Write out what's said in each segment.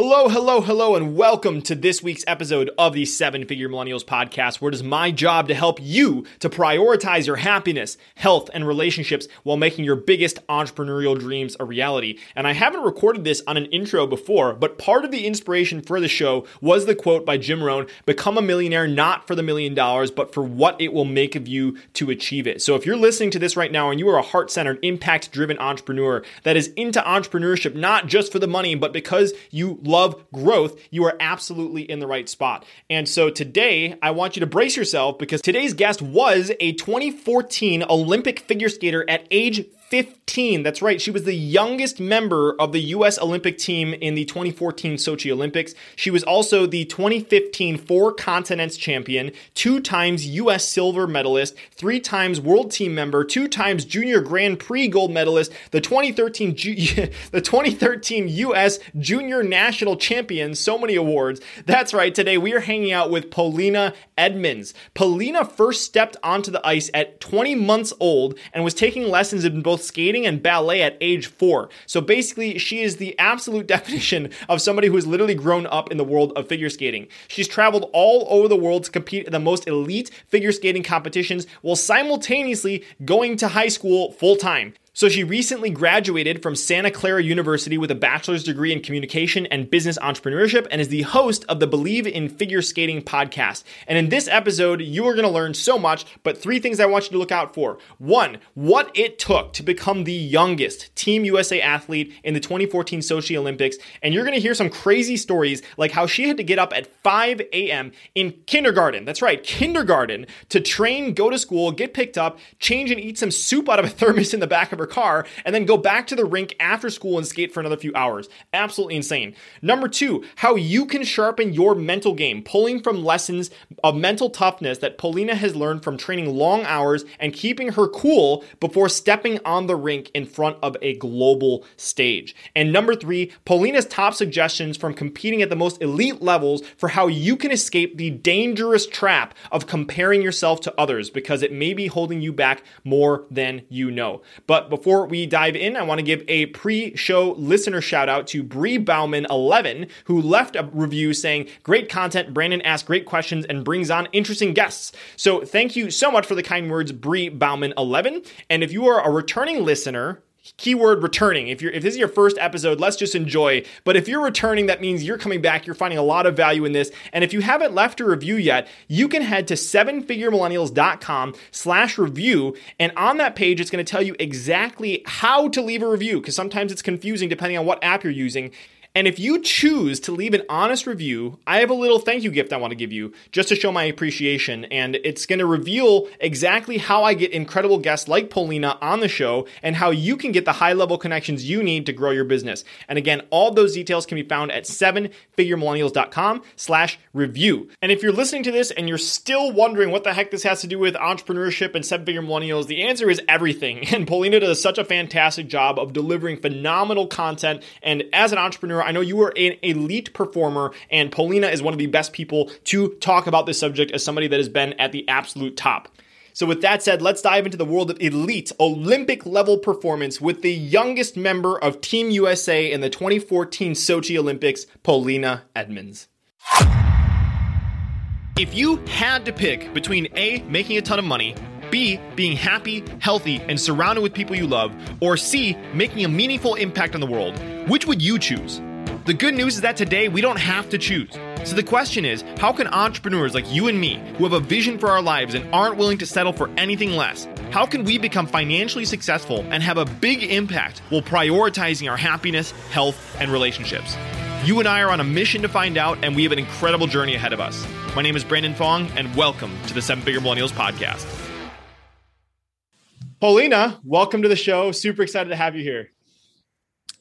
Hello, hello, hello, and welcome to this week's episode of the Seven Figure Millennials podcast, where it is my job to help you to prioritize your happiness, health, and relationships while making your biggest entrepreneurial dreams a reality. And I haven't recorded this on an intro before, but part of the inspiration for the show was the quote by Jim Rohn Become a millionaire not for the million dollars, but for what it will make of you to achieve it. So if you're listening to this right now and you are a heart centered, impact driven entrepreneur that is into entrepreneurship, not just for the money, but because you love growth, you are absolutely in the right spot. And so today, I want you to brace yourself because today's guest was a 2014 Olympic figure skater at age 15. That's right. She was the youngest member of the U.S. Olympic team in the 2014 Sochi Olympics. She was also the 2015 Four Continents champion, two times U.S. silver medalist, three times world team member, two times junior Grand Prix gold medalist, the 2013 the 2013 U.S. junior national champion. So many awards. That's right. Today we are hanging out with Polina Edmunds. Polina first stepped onto the ice at 20 months old and was taking lessons in both both skating and ballet at age four. So basically, she is the absolute definition of somebody who has literally grown up in the world of figure skating. She's traveled all over the world to compete in the most elite figure skating competitions while simultaneously going to high school full time. So she recently graduated from Santa Clara University with a bachelor's degree in communication and business entrepreneurship and is the host of the Believe in Figure Skating podcast. And in this episode, you are going to learn so much, but three things I want you to look out for. One, what it took to become the youngest Team USA athlete in the 2014 Sochi Olympics. And you're going to hear some crazy stories like how she had to get up at 5 a.m. in kindergarten. That's right, kindergarten to train, go to school, get picked up, change and eat some soup out of a thermos in the back of her car and then go back to the rink after school and skate for another few hours. Absolutely insane. Number two, how you can sharpen your mental game, pulling from lessons of mental toughness that Polina has learned from training long hours and keeping her cool before stepping on the rink in front of a global stage. And number three, Polina's top suggestions from competing at the most elite levels for how you can escape the dangerous trap of comparing yourself to others because it may be holding you back more than you know. But before we dive in, I want to give a pre show listener shout out to Bree Bauman11, who left a review saying, Great content. Brandon asks great questions and brings on interesting guests. So thank you so much for the kind words, Bree Bauman11. And if you are a returning listener, keyword returning. If you're if this is your first episode, let's just enjoy. But if you're returning, that means you're coming back, you're finding a lot of value in this. And if you haven't left a review yet, you can head to sevenfiguremillennials.com slash review. And on that page, it's going to tell you exactly how to leave a review because sometimes it's confusing depending on what app you're using. And if you choose to leave an honest review, I have a little thank you gift I want to give you just to show my appreciation. And it's going to reveal exactly how I get incredible guests like Polina on the show and how you can get the high level connections you need to grow your business. And again, all those details can be found at sevenfiguremillennials.com slash review. And if you're listening to this and you're still wondering what the heck this has to do with entrepreneurship and seven figure millennials, the answer is everything. And Polina does such a fantastic job of delivering phenomenal content. And as an entrepreneur, I know you are an elite performer, and Polina is one of the best people to talk about this subject as somebody that has been at the absolute top. So, with that said, let's dive into the world of elite Olympic level performance with the youngest member of Team USA in the 2014 Sochi Olympics, Polina Edmunds. If you had to pick between A, making a ton of money, B, being happy, healthy, and surrounded with people you love, or C, making a meaningful impact on the world? Which would you choose? The good news is that today we don't have to choose. So the question is how can entrepreneurs like you and me, who have a vision for our lives and aren't willing to settle for anything less, how can we become financially successful and have a big impact while prioritizing our happiness, health, and relationships? You and I are on a mission to find out, and we have an incredible journey ahead of us. My name is Brandon Fong, and welcome to the Seven Figure Millennials Podcast. Polina, welcome to the show. Super excited to have you here.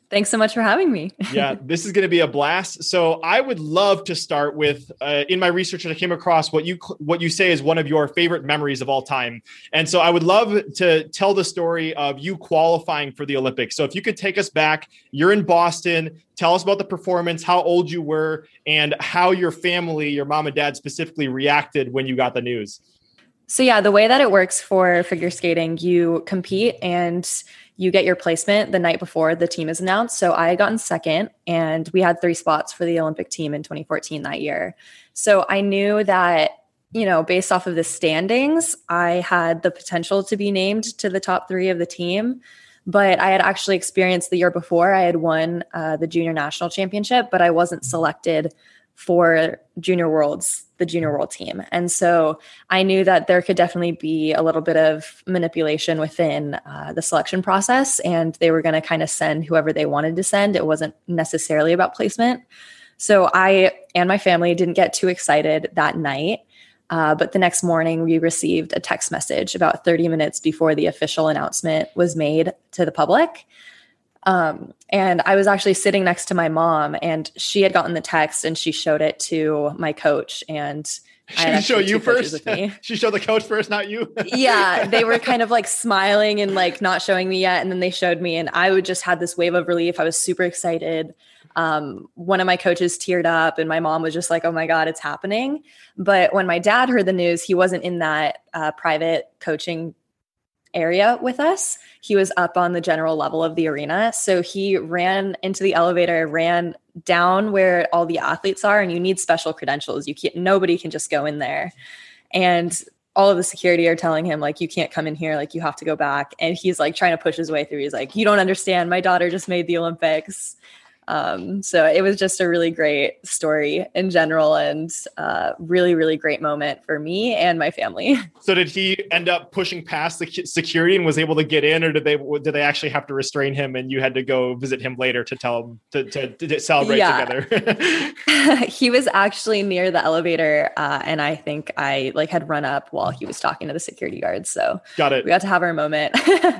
Thanks so much for having me. yeah, this is going to be a blast. So I would love to start with uh, in my research I came across what you what you say is one of your favorite memories of all time. And so I would love to tell the story of you qualifying for the Olympics. So if you could take us back, you're in Boston. Tell us about the performance, how old you were, and how your family, your mom and dad specifically, reacted when you got the news. So yeah, the way that it works for figure skating, you compete and you get your placement the night before the team is announced. So I had gotten second, and we had three spots for the Olympic team in 2014 that year. So I knew that, you know, based off of the standings, I had the potential to be named to the top three of the team. But I had actually experienced the year before, I had won uh, the junior national championship, but I wasn't selected for junior worlds the junior world team. And so i knew that there could definitely be a little bit of manipulation within uh, the selection process and they were going to kind of send whoever they wanted to send. It wasn't necessarily about placement. So i and my family didn't get too excited that night uh, but the next morning we received a text message about 30 minutes before the official announcement was made to the public um, and I was actually sitting next to my mom, and she had gotten the text and she showed it to my coach. And she showed you first. she showed the coach first, not you. yeah, they were kind of like smiling and like not showing me yet, and then they showed me, and I would just had this wave of relief. I was super excited. Um, one of my coaches teared up, and my mom was just like, "Oh my god, it's happening!" But when my dad heard the news, he wasn't in that uh, private coaching area with us. He was up on the general level of the arena. So he ran into the elevator, ran down where all the athletes are, and you need special credentials. You can't, nobody can just go in there. And all of the security are telling him, like, you can't come in here, like, you have to go back. And he's like trying to push his way through. He's like, you don't understand. My daughter just made the Olympics. Um, so it was just a really great story in general and uh, really, really great moment for me and my family. So did he end up pushing past the security and was able to get in or did they, did they actually have to restrain him and you had to go visit him later to tell him to, to, to celebrate yeah. together? he was actually near the elevator. Uh, and I think I like had run up while he was talking to the security guards. So got it. We got to have our moment.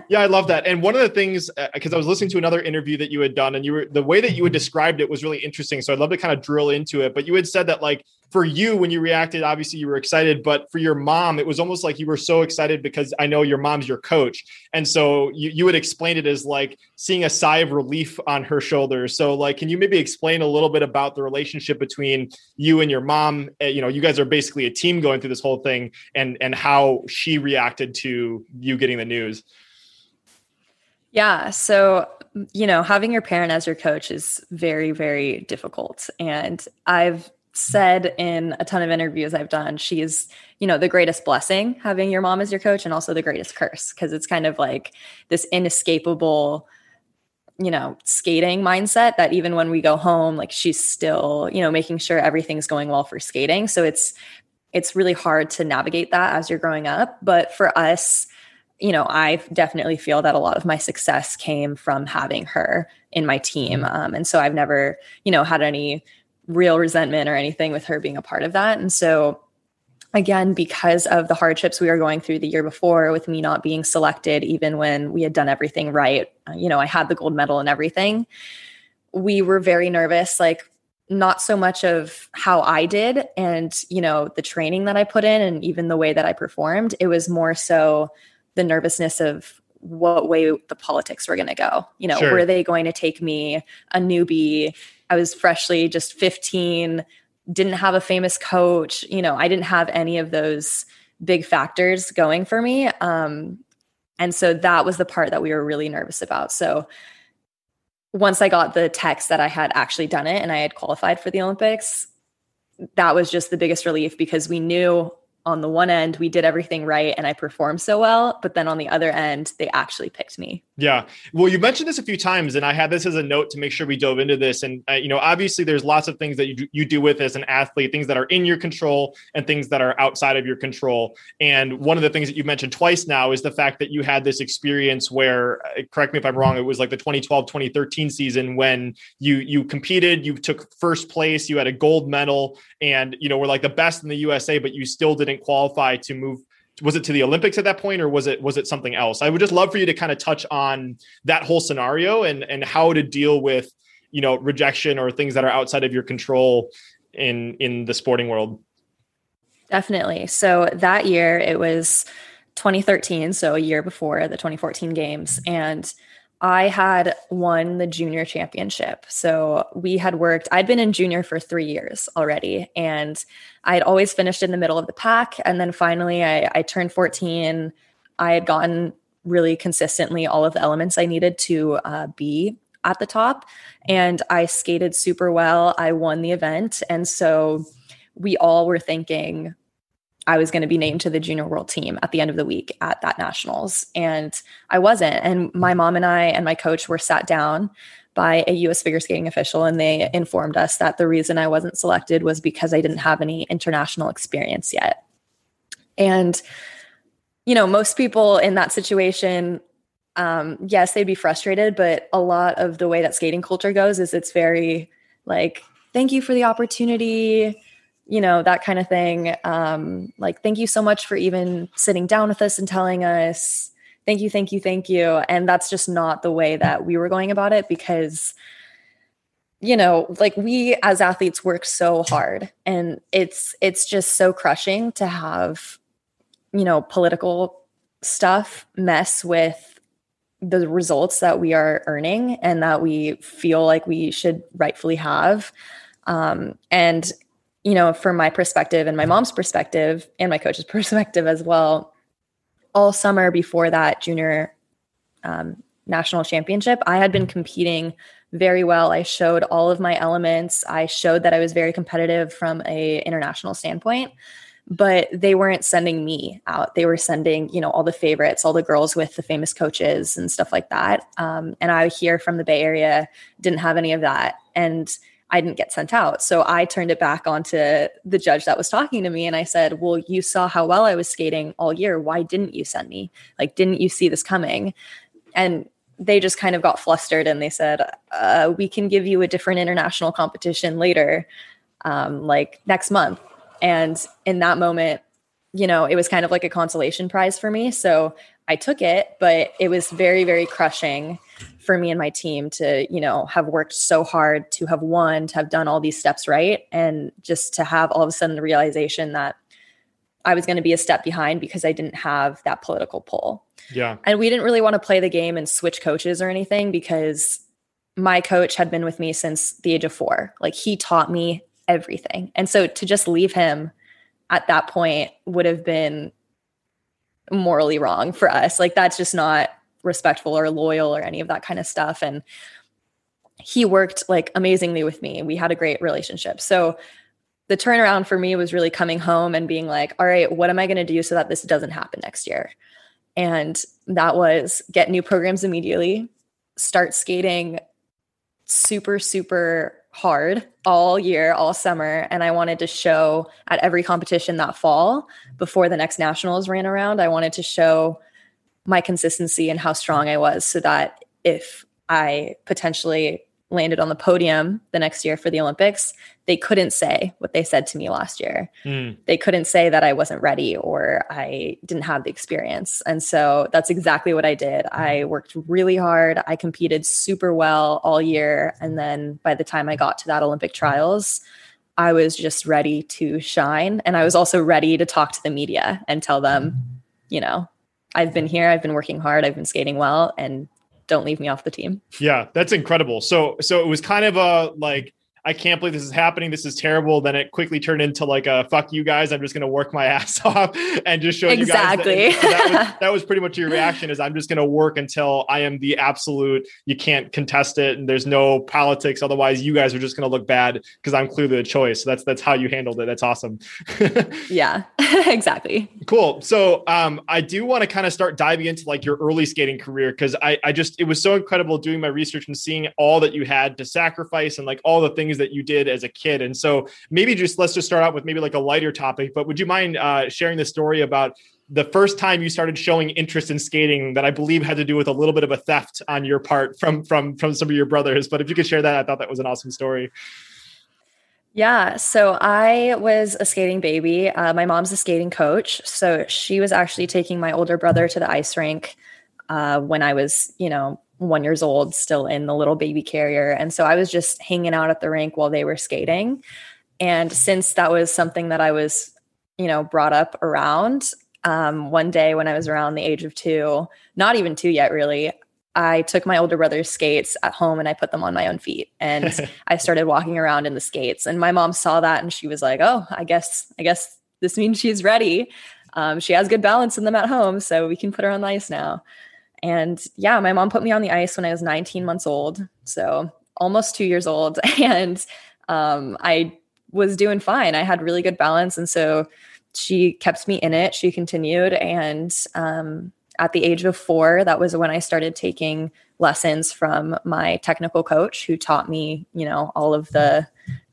yeah, I love that. And one of the things, because uh, I was listening to another interview that you had done and you were, the way that you had described it was really interesting. So I'd love to kind of drill into it. But you had said that like for you when you reacted, obviously you were excited, but for your mom, it was almost like you were so excited because I know your mom's your coach. And so you, you would explain it as like seeing a sigh of relief on her shoulders. So like, can you maybe explain a little bit about the relationship between you and your mom? Uh, you know, you guys are basically a team going through this whole thing and, and how she reacted to you getting the news. Yeah. So, you know, having your parent as your coach is very, very difficult. And I've said in a ton of interviews I've done, she's, you know, the greatest blessing having your mom as your coach and also the greatest curse because it's kind of like this inescapable you know skating mindset that even when we go home like she's still you know making sure everything's going well for skating so it's it's really hard to navigate that as you're growing up but for us you know, I definitely feel that a lot of my success came from having her in my team. Mm-hmm. Um, and so I've never, you know, had any real resentment or anything with her being a part of that. And so, again, because of the hardships we were going through the year before with me not being selected, even when we had done everything right, uh, you know, I had the gold medal and everything, we were very nervous. Like, not so much of how I did and, you know, the training that I put in and even the way that I performed. It was more so, the nervousness of what way the politics were going to go. You know, sure. were they going to take me, a newbie? I was freshly just 15, didn't have a famous coach. You know, I didn't have any of those big factors going for me. Um, and so that was the part that we were really nervous about. So once I got the text that I had actually done it and I had qualified for the Olympics, that was just the biggest relief because we knew on the one end we did everything right and i performed so well but then on the other end they actually picked me yeah. Well you mentioned this a few times and i had this as a note to make sure we dove into this. And uh, you know obviously there's lots of things that you do, you do with as an athlete things that are in your control and things that are outside of your control. And one of the things that you mentioned twice now is the fact that you had this experience where uh, correct me if i'm wrong it was like the 2012 2013 season when you you competed you took first place you had a gold medal and you know were like the best in the usa but you still didn't didn't qualify to move was it to the olympics at that point or was it was it something else? I would just love for you to kind of touch on that whole scenario and and how to deal with you know rejection or things that are outside of your control in in the sporting world. Definitely. So that year it was 2013 so a year before the 2014 games and I had won the junior championship. So we had worked, I'd been in junior for three years already, and I had always finished in the middle of the pack. And then finally, I, I turned 14. I had gotten really consistently all of the elements I needed to uh, be at the top. And I skated super well. I won the event. And so we all were thinking, I was going to be named to the junior world team at the end of the week at that nationals. And I wasn't. And my mom and I and my coach were sat down by a US figure skating official and they informed us that the reason I wasn't selected was because I didn't have any international experience yet. And you know, most people in that situation um, yes, they'd be frustrated, but a lot of the way that skating culture goes is it's very like, thank you for the opportunity you know that kind of thing. Um, like thank you so much for even sitting down with us and telling us. Thank you thank you thank you. And that's just not the way that we were going about it because you know like we as athletes work so hard and it's it's just so crushing to have you know political stuff mess with the results that we are earning and that we feel like we should rightfully have. Um, and you know, from my perspective and my mom's perspective and my coach's perspective as well, all summer before that junior um, national championship, I had been competing very well. I showed all of my elements. I showed that I was very competitive from a international standpoint, but they weren't sending me out. They were sending, you know, all the favorites, all the girls with the famous coaches and stuff like that. Um, and I here from the Bay Area didn't have any of that. And I didn't get sent out. So I turned it back onto the judge that was talking to me and I said, Well, you saw how well I was skating all year. Why didn't you send me? Like, didn't you see this coming? And they just kind of got flustered and they said, uh, We can give you a different international competition later, um, like next month. And in that moment, you know, it was kind of like a consolation prize for me. So I took it, but it was very, very crushing for me and my team to, you know, have worked so hard to have won, to have done all these steps right. And just to have all of a sudden the realization that I was going to be a step behind because I didn't have that political pull. Yeah. And we didn't really want to play the game and switch coaches or anything because my coach had been with me since the age of four. Like he taught me everything. And so to just leave him at that point would have been morally wrong for us. Like that's just not respectful or loyal or any of that kind of stuff. And he worked like amazingly with me. We had a great relationship. So the turnaround for me was really coming home and being like, all right, what am I going to do so that this doesn't happen next year? And that was get new programs immediately, start skating super, super hard all year, all summer. And I wanted to show at every competition that fall before the next nationals ran around, I wanted to show my consistency and how strong I was so that if I potentially landed on the podium the next year for the Olympics, they couldn't say what they said to me last year. Mm. They couldn't say that I wasn't ready or I didn't have the experience. And so that's exactly what I did. I worked really hard. I competed super well all year. And then by the time I got to that Olympic trials, I was just ready to shine. And I was also ready to talk to the media and tell them, you know, I've been here, I've been working hard, I've been skating well, and don't leave me off the team. Yeah, that's incredible. So so it was kind of a like I can't believe this is happening. This is terrible. Then it quickly turned into like a fuck you guys. I'm just going to work my ass off and just show exactly. you guys. That, that, was, that was pretty much your reaction is I'm just going to work until I am the absolute, you can't contest it. And there's no politics. Otherwise you guys are just going to look bad because I'm clearly the choice. So that's, that's how you handled it. That's awesome. yeah, exactly. Cool. So um, I do want to kind of start diving into like your early skating career because I, I just, it was so incredible doing my research and seeing all that you had to sacrifice and like all the things that you did as a kid. And so maybe just let's just start out with maybe like a lighter topic. But would you mind uh, sharing the story about the first time you started showing interest in skating that I believe had to do with a little bit of a theft on your part from from from some of your brothers? But if you could share that, I thought that was an awesome story. Yeah, so I was a skating baby. Uh, my mom's a skating coach, so she was actually taking my older brother to the ice rink uh, when I was, you know, one years old, still in the little baby carrier. And so I was just hanging out at the rink while they were skating. And since that was something that I was, you know, brought up around, um, one day when I was around the age of two, not even two yet, really, I took my older brother's skates at home and I put them on my own feet and I started walking around in the skates. And my mom saw that and she was like, "Oh, I guess I guess this means she's ready. Um, she has good balance in them at home, so we can put her on the ice now." And yeah, my mom put me on the ice when I was 19 months old, so almost two years old. And um, I was doing fine. I had really good balance. And so she kept me in it. She continued. And um, at the age of four, that was when I started taking lessons from my technical coach who taught me, you know, all of the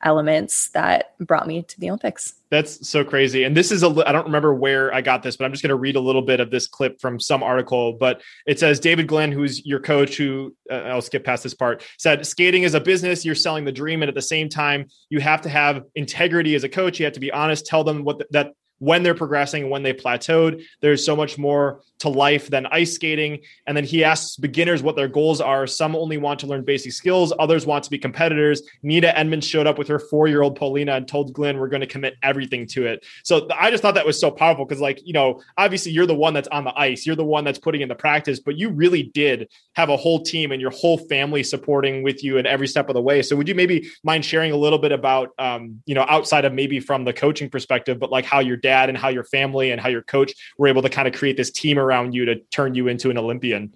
elements that brought me to the Olympics. That's so crazy. And this is a, I don't remember where I got this, but I'm just going to read a little bit of this clip from some article. But it says David Glenn, who's your coach, who uh, I'll skip past this part, said skating is a business. You're selling the dream. And at the same time, you have to have integrity as a coach. You have to be honest, tell them what the, that when they're progressing, when they plateaued. There's so much more to life than ice skating. And then he asks beginners what their goals are. Some only want to learn basic skills, others want to be competitors. Nina Edmunds showed up with her four year old Polina and told Glenn, We're going to commit everything to it. So I just thought that was so powerful because, like, you know, obviously you're the one that's on the ice, you're the one that's putting in the practice, but you really did have a whole team and your whole family supporting with you at every step of the way. So would you maybe mind sharing a little bit about, um, you know, outside of maybe from the coaching perspective, but like how your dad and how your family and how your coach were able to kind of create this team around around you to turn you into an Olympian?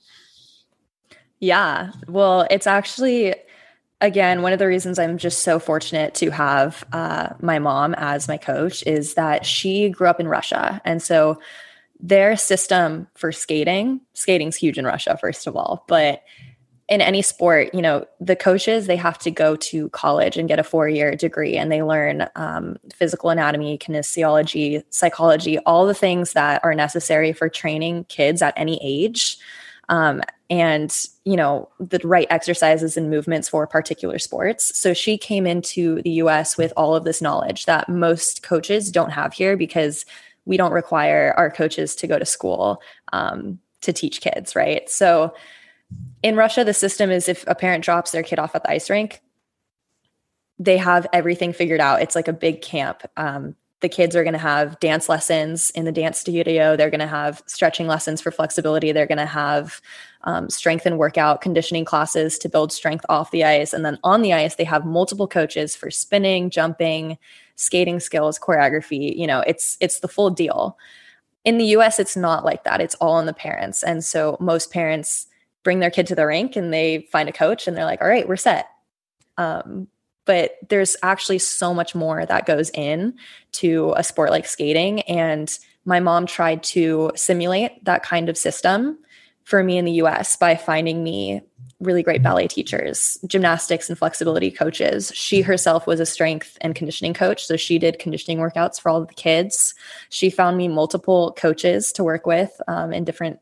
Yeah. Well, it's actually again one of the reasons i'm just so fortunate to have uh, my mom as my coach is that she grew up in russia and so their system for skating skating's huge in russia first of all but in any sport, you know, the coaches, they have to go to college and get a four year degree and they learn um, physical anatomy, kinesiology, psychology, all the things that are necessary for training kids at any age. Um, and, you know, the right exercises and movements for particular sports. So she came into the US with all of this knowledge that most coaches don't have here because we don't require our coaches to go to school um, to teach kids, right? So, in Russia, the system is if a parent drops their kid off at the ice rink, they have everything figured out. It's like a big camp. Um, the kids are going to have dance lessons in the dance studio. They're going to have stretching lessons for flexibility. They're going to have um, strength and workout conditioning classes to build strength off the ice. And then on the ice, they have multiple coaches for spinning, jumping, skating skills, choreography. You know, it's it's the full deal. In the US, it's not like that. It's all on the parents. And so most parents bring their kid to the rink and they find a coach and they're like, all right, we're set. Um, but there's actually so much more that goes in to a sport like skating. And my mom tried to simulate that kind of system for me in the US by finding me really great ballet teachers, gymnastics and flexibility coaches. She herself was a strength and conditioning coach. So she did conditioning workouts for all of the kids. She found me multiple coaches to work with um, in different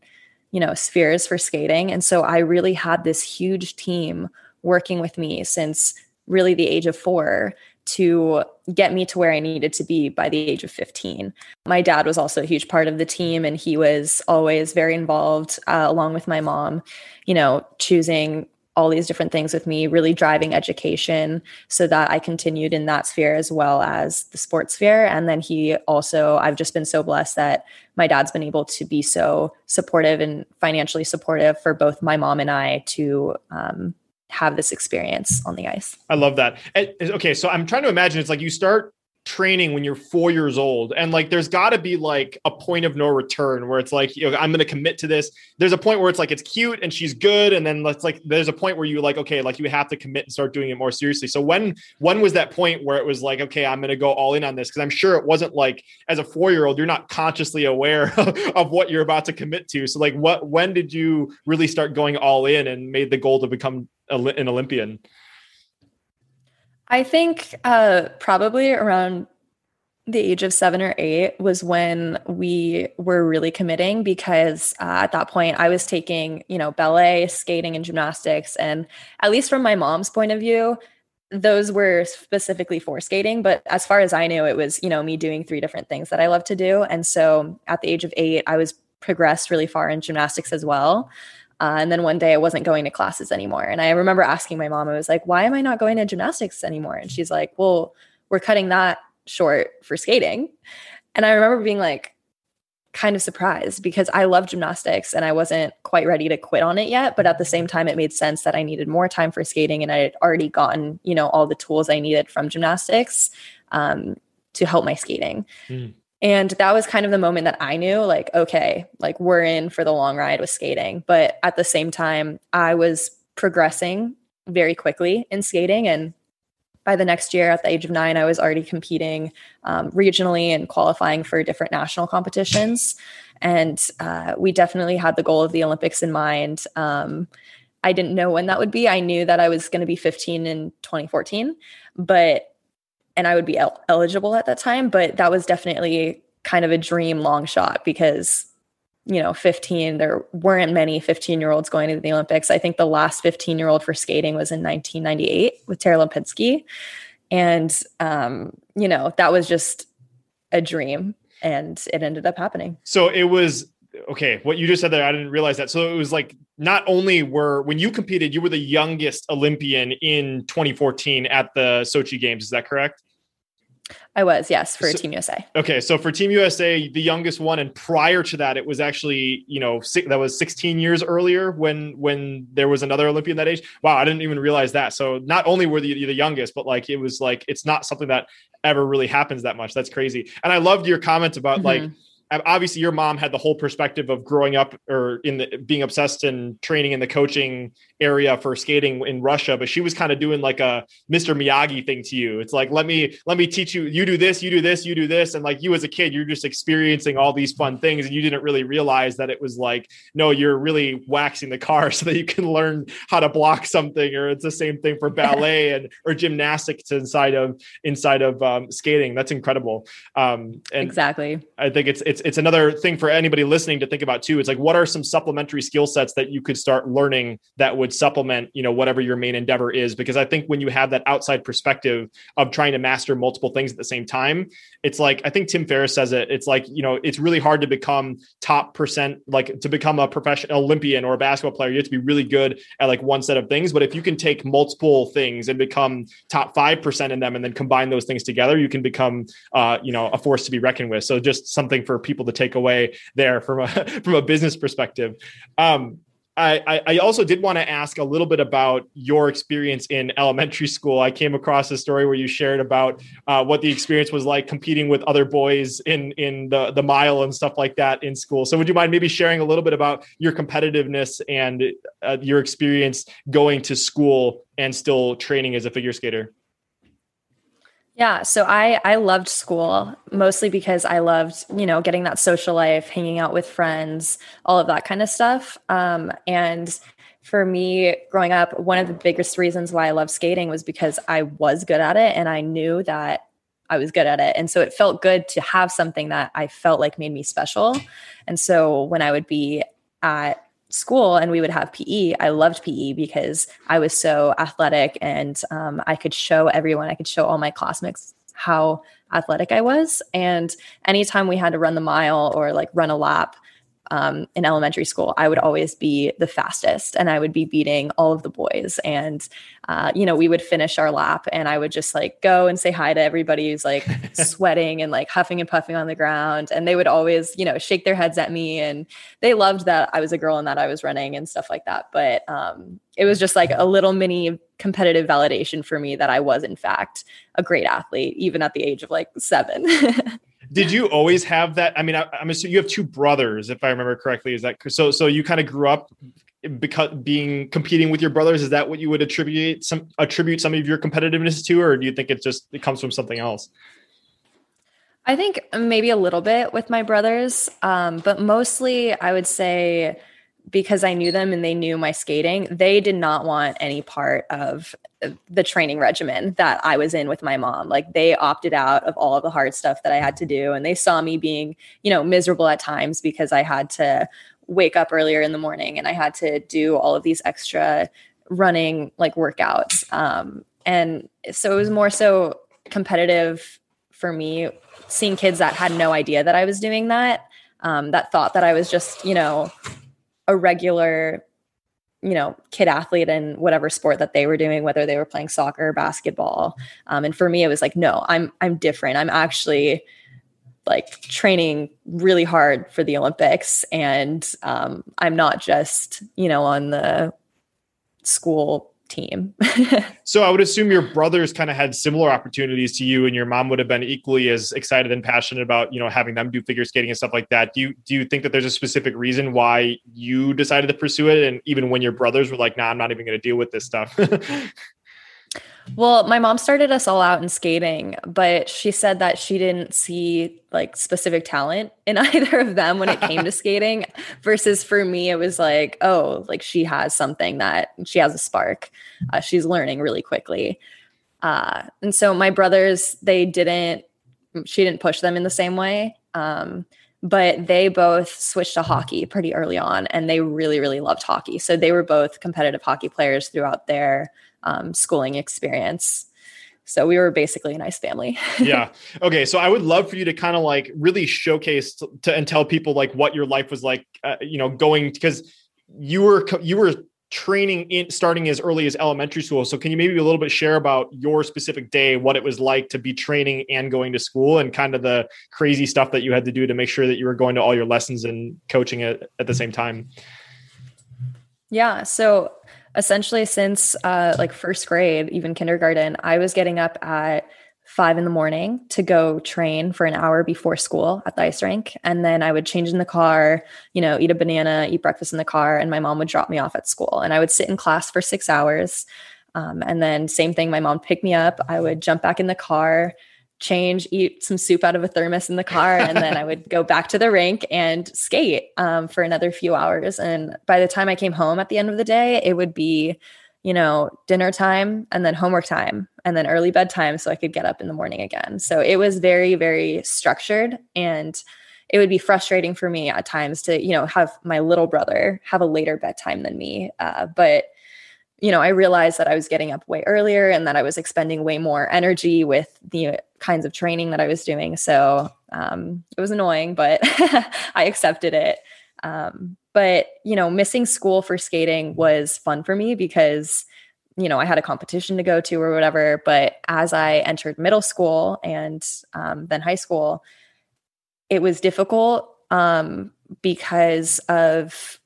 you know spheres for skating and so i really had this huge team working with me since really the age of 4 to get me to where I needed to be by the age of 15. My dad was also a huge part of the team and he was always very involved uh, along with my mom, you know, choosing all these different things with me, really driving education so that I continued in that sphere as well as the sports sphere. And then he also, I've just been so blessed that my dad's been able to be so supportive and financially supportive for both my mom and I to um, have this experience on the ice. I love that. Okay, so I'm trying to imagine it's like you start training when you're four years old. And like there's got to be like a point of no return where it's like you know i'm going to commit to this. There's a point where it's like it's cute and she's good. And then let's like there's a point where you like okay like you have to commit and start doing it more seriously. So when when was that point where it was like okay i'm going to go all in on this? Because i'm sure it wasn't like as a four year old you're not consciously aware of what you're about to commit to. So like what when did you really start going all in and made the goal to become an olympian I think uh, probably around the age of seven or eight was when we were really committing because uh, at that point I was taking, you know, ballet, skating, and gymnastics. And at least from my mom's point of view, those were specifically for skating. But as far as I knew, it was, you know, me doing three different things that I love to do. And so at the age of eight, I was progressed really far in gymnastics as well. Uh, and then one day I wasn't going to classes anymore. And I remember asking my mom, I was like, why am I not going to gymnastics anymore? And she's like, well, we're cutting that short for skating. And I remember being like, kind of surprised because I love gymnastics and I wasn't quite ready to quit on it yet. But at the same time, it made sense that I needed more time for skating and I had already gotten, you know, all the tools I needed from gymnastics um, to help my skating. Mm. And that was kind of the moment that I knew, like, okay, like we're in for the long ride with skating. But at the same time, I was progressing very quickly in skating. And by the next year, at the age of nine, I was already competing um, regionally and qualifying for different national competitions. And uh, we definitely had the goal of the Olympics in mind. Um, I didn't know when that would be. I knew that I was going to be 15 in 2014, but and I would be el- eligible at that time. But that was definitely kind of a dream long shot because, you know, 15, there weren't many 15 year olds going to the Olympics. I think the last 15 year old for skating was in 1998 with Tara Lipinski. And, um, you know, that was just a dream and it ended up happening. So it was okay what you just said there i didn't realize that so it was like not only were when you competed you were the youngest olympian in 2014 at the sochi games is that correct I was, yes, for so, Team USA. Okay, so for Team USA, the youngest one, and prior to that, it was actually you know that was 16 years earlier when when there was another Olympian that age. Wow, I didn't even realize that. So not only were the the youngest, but like it was like it's not something that ever really happens that much. That's crazy. And I loved your comment about mm-hmm. like obviously your mom had the whole perspective of growing up or in the being obsessed and training in the coaching area for skating in Russia, but she was kind of doing like a Mr. Miyagi thing to you. It's like, let me, let me teach you, you do this, you do this, you do this. And like you as a kid, you're just experiencing all these fun things and you didn't really realize that it was like, no, you're really waxing the car so that you can learn how to block something. Or it's the same thing for ballet and, or gymnastics inside of, inside of um, skating. That's incredible. Um, and exactly. I think it's, it's, it's another thing for anybody listening to think about too. It's like, what are some supplementary skill sets that you could start learning that would would supplement you know whatever your main endeavor is? Because i think when you have that outside perspective of trying to master multiple things at the same time it's like i think tim ferriss says it it's like you know it's really hard to become top percent like to become a professional olympian or a basketball player you have to be really good at like one set of things. But if you can take multiple things and become top 5% in them and then combine those things together you can become uh, you know a force to be reckoned with. So just something for people to take away there from a from a business perspective um, I, I also did want to ask a little bit about your experience in elementary school. I came across a story where you shared about uh, what the experience was like competing with other boys in in the the mile and stuff like that in school. So, would you mind maybe sharing a little bit about your competitiveness and uh, your experience going to school and still training as a figure skater? Yeah, so I I loved school mostly because I loved, you know, getting that social life, hanging out with friends, all of that kind of stuff. Um, and for me growing up, one of the biggest reasons why I loved skating was because I was good at it and I knew that I was good at it. And so it felt good to have something that I felt like made me special. And so when I would be at school and we would have PE, I loved PE because I was so athletic and um, I could show everyone, I could show all my classmates how athletic I was. And anytime we had to run the mile or like run a lap, um, in elementary school, I would always be the fastest and I would be beating all of the boys. And, uh, you know, we would finish our lap and I would just like go and say hi to everybody who's like sweating and like huffing and puffing on the ground. And they would always, you know, shake their heads at me. And they loved that I was a girl and that I was running and stuff like that. But um, it was just like a little mini competitive validation for me that I was, in fact, a great athlete, even at the age of like seven. did you always have that? I mean, I, am assuming you have two brothers, if I remember correctly. Is that so? So you kind of grew up because being competing with your brothers. Is that what you would attribute some attribute some of your competitiveness to, or do you think it just it comes from something else? I think maybe a little bit with my brothers, um, but mostly I would say because I knew them and they knew my skating, they did not want any part of the training regimen that I was in with my mom. Like they opted out of all of the hard stuff that I had to do. And they saw me being, you know, miserable at times because I had to wake up earlier in the morning and I had to do all of these extra running like workouts. Um, and so it was more so competitive for me seeing kids that had no idea that I was doing that, um, that thought that I was just, you know, a regular you know kid athlete in whatever sport that they were doing whether they were playing soccer or basketball. Um, and for me it was like no i'm i'm different. I'm actually like training really hard for the olympics. And um, i'm not just you know on the school team. so I would assume your brothers kind of had similar opportunities to you and your mom would have been equally as excited and passionate about, you know, having them do figure skating and stuff like that. Do you do you think that there's a specific reason why you decided to pursue it and even when your brothers were like, "Nah, I'm not even going to deal with this stuff." Well, my mom started us all out in skating, but she said that she didn't see like specific talent in either of them when it came to skating versus for me it was like, oh, like she has something that she has a spark. Uh, she's learning really quickly. Uh, and so my brothers, they didn't she didn't push them in the same way. Um, but they both switched to hockey pretty early on and they really really loved hockey so they were both competitive hockey players throughout their um, schooling experience so we were basically a nice family yeah okay so i would love for you to kind of like really showcase to, to, and tell people like what your life was like uh, you know going because you were you were training in starting as early as elementary school. So can you maybe a little bit share about your specific day, what it was like to be training and going to school and kind of the crazy stuff that you had to do to make sure that you were going to all your lessons and coaching at, at the same time? Yeah. So essentially since uh, like first grade, even kindergarten, I was getting up at five in the morning to go train for an hour before school at the ice rink. And then I would change in the car, you know, eat a banana, eat breakfast in the car, and my mom would drop me off at school. And I would sit in class for six hours. Um, and then, same thing, my mom picked me up. I would jump back in the car, change, eat some soup out of a thermos in the car, and then I would go back to the rink and skate um, for another few hours. And by the time I came home at the end of the day, it would be you know, dinner time and then homework time and then early bedtime so I could get up in the morning again. So it was very, very structured and it would be frustrating for me at times to, you know, have my little brother have a later bedtime than me. Uh, but, you know, I realized that I was getting up way earlier and that I was expending way more energy with the kinds of training that I was doing. So um, it was annoying, but I accepted it. Um, but, you know, missing school for skating was fun for me because, you know, I had a competition to go to or whatever. But as I entered middle school and um, then high school, it was difficult um, because of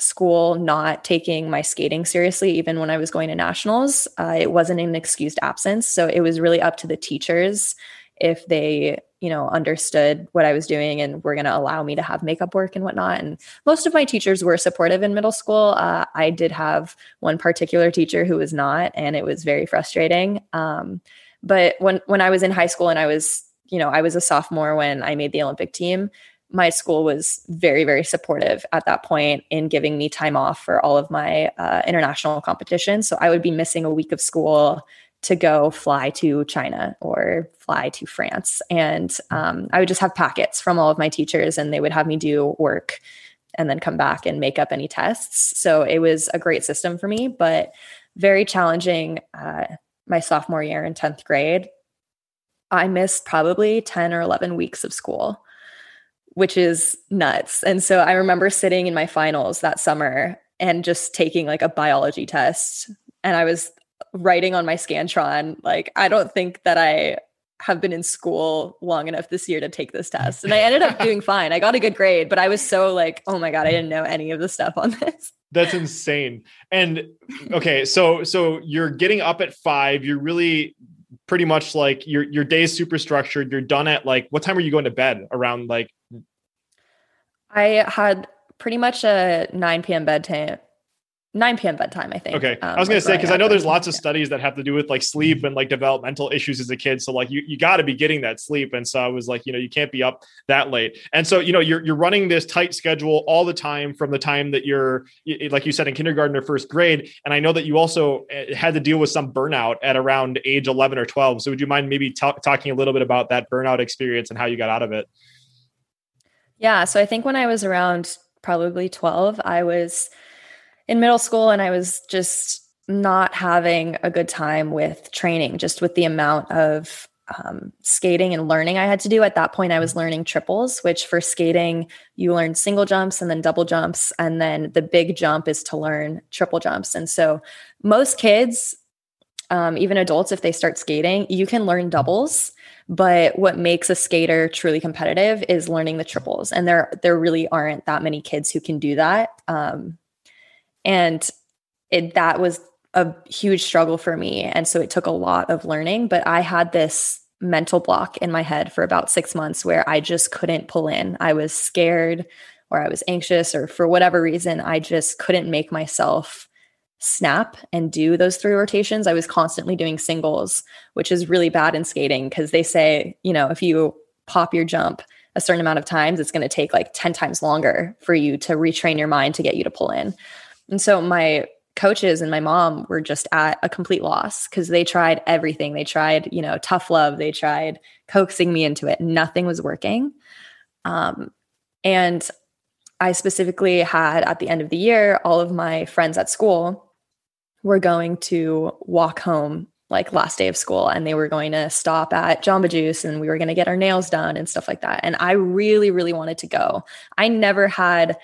school not taking my skating seriously, even when I was going to nationals. Uh, it wasn't an excused absence. So it was really up to the teachers if they you know understood what i was doing and were going to allow me to have makeup work and whatnot and most of my teachers were supportive in middle school uh, i did have one particular teacher who was not and it was very frustrating um, but when when i was in high school and i was you know i was a sophomore when i made the olympic team my school was very very supportive at that point in giving me time off for all of my uh, international competitions so i would be missing a week of school to go fly to China or fly to France. And um, I would just have packets from all of my teachers, and they would have me do work and then come back and make up any tests. So it was a great system for me, but very challenging. Uh, my sophomore year in 10th grade, I missed probably 10 or 11 weeks of school, which is nuts. And so I remember sitting in my finals that summer and just taking like a biology test. And I was writing on my Scantron, like, I don't think that I have been in school long enough this year to take this test. And I ended up doing fine. I got a good grade, but I was so like, oh my God, I didn't know any of the stuff on this. That's insane. And okay, so so you're getting up at five, you're really pretty much like your your day is super structured. You're done at like what time are you going to bed? Around like I had pretty much a 9 p.m. bedtime 9 p.m. bedtime, I think. Okay. Um, I was going to say, because I know there's lots of studies that have to do with like sleep and like developmental issues as a kid. So like you, you got to be getting that sleep. And so I was like, you know, you can't be up that late. And so, you know, you're, you're running this tight schedule all the time from the time that you're, like you said, in kindergarten or first grade. And I know that you also eh, had to deal with some burnout at around age 11 or 12. So would you mind maybe t- talking a little bit about that burnout experience and how you got out of it? Yeah. So I think when I was around probably 12, I was, in middle school and I was just not having a good time with training, just with the amount of um, skating and learning I had to do. At that point, I was learning triples, which for skating, you learn single jumps and then double jumps. And then the big jump is to learn triple jumps. And so most kids, um, even adults, if they start skating, you can learn doubles. But what makes a skater truly competitive is learning the triples. And there, there really aren't that many kids who can do that. Um, and it that was a huge struggle for me. And so it took a lot of learning but i had this mental block in my head for about 6 months where i just couldn't pull in. I was scared or i was anxious or for whatever reason i just couldn't make myself snap and do those three rotations. I was constantly doing singles which is really bad in skating because they say you know if you pop your jump a certain amount of times it's going to take like 10 times longer for you to retrain your mind to get you to pull in and so my coaches and my mom were just at a complete loss because they tried everything. They tried, you know, tough love, they tried coaxing me into it. Nothing was working. Um, and I specifically had at the end of the year, all of my friends at school were going to walk home like last day of school and they were going to stop at Jamba Juice and we were going to get our nails done and stuff like that. And I really, really wanted to go. I never had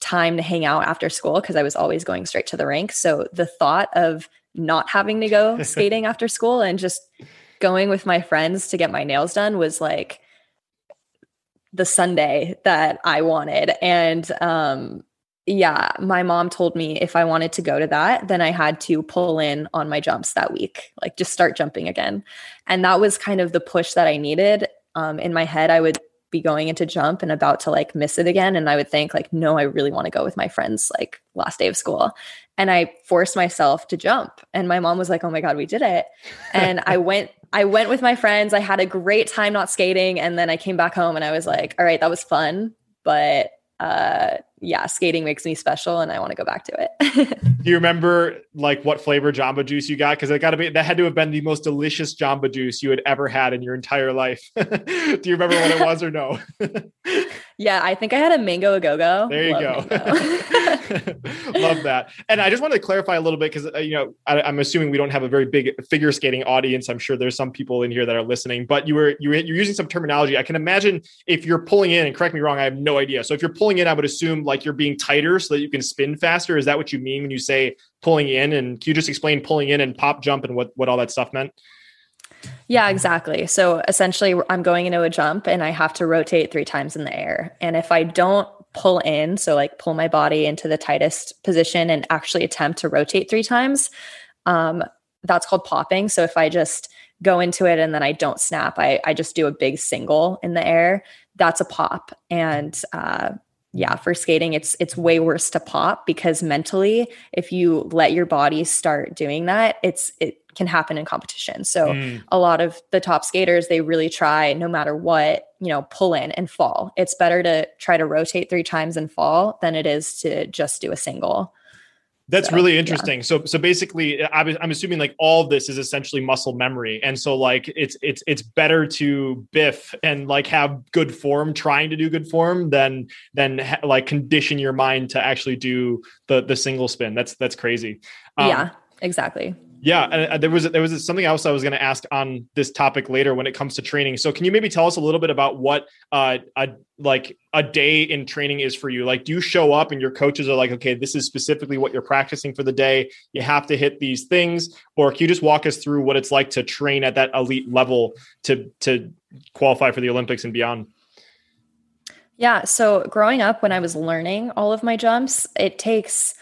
time to hang out after school because I was always going straight to the rink. So the thought of not having to go skating after school and just going with my friends to get my nails done was like the Sunday that I wanted. And um yeah, my mom told me if I wanted to go to that, then I had to pull in on my jumps that week, like just start jumping again. And that was kind of the push that I needed. Um, in my head, I would be going into jump and about to like miss it again and i would think like no i really want to go with my friends like last day of school. And i forced myself to jump and my mom was like oh my god we did it. And i went i went with my friends i had a great time not skating and then i came back home and i was like all right that was fun but uh yeah, skating makes me special and I want to go back to it. Do you remember like what flavor Jamba Juice you got? Because it got to be that had to have been the most delicious Jamba Juice you had ever had in your entire life. Do you remember what it was or no? yeah, I think I had a mango a go go. There you Love go. Love that. And I just wanted to clarify a little bit because uh, you know I, am assuming we don't have a very big figure skating audience. I'm sure there's some people in here that are listening, but you were you were you're using some terminology. I can imagine if you're pulling in, and correct me wrong, I have no idea. So if you're pulling in, I would assume like you're being tighter so that you can spin faster? Is that what you mean when you say pulling in? And can you just explain pulling in and pop jump and what, what all that stuff meant? Yeah, exactly. So essentially, I'm going into a jump and I have to rotate three times in the air. And if I don't pull in, so like pull my body into the tightest position and actually attempt to rotate three times, um, that's called popping. So if I just go into it and then I don't snap, I, I just do a big single in the air, that's a pop. And uh, yeah for skating it's it's way worse to pop because mentally if you let your body start doing that it's it can happen in competition. So mm. a lot of the top skaters they really try no matter what you know pull in and fall. It's better to try to rotate three times and fall than it is to just do a single that's so, really interesting. Yeah. So, so basically, I'm assuming like all of this is essentially muscle memory, and so like it's it's it's better to biff and like have good form, trying to do good form, than than ha- like condition your mind to actually do the the single spin. That's that's crazy. Um, yeah, exactly. Yeah, and uh, there was there was something else I was going to ask on this topic later when it comes to training. So, can you maybe tell us a little bit about what uh, a like a day in training is for you? Like, do you show up and your coaches are like, okay, this is specifically what you're practicing for the day. You have to hit these things, or can you just walk us through what it's like to train at that elite level to to qualify for the Olympics and beyond? Yeah. So, growing up, when I was learning all of my jumps, it takes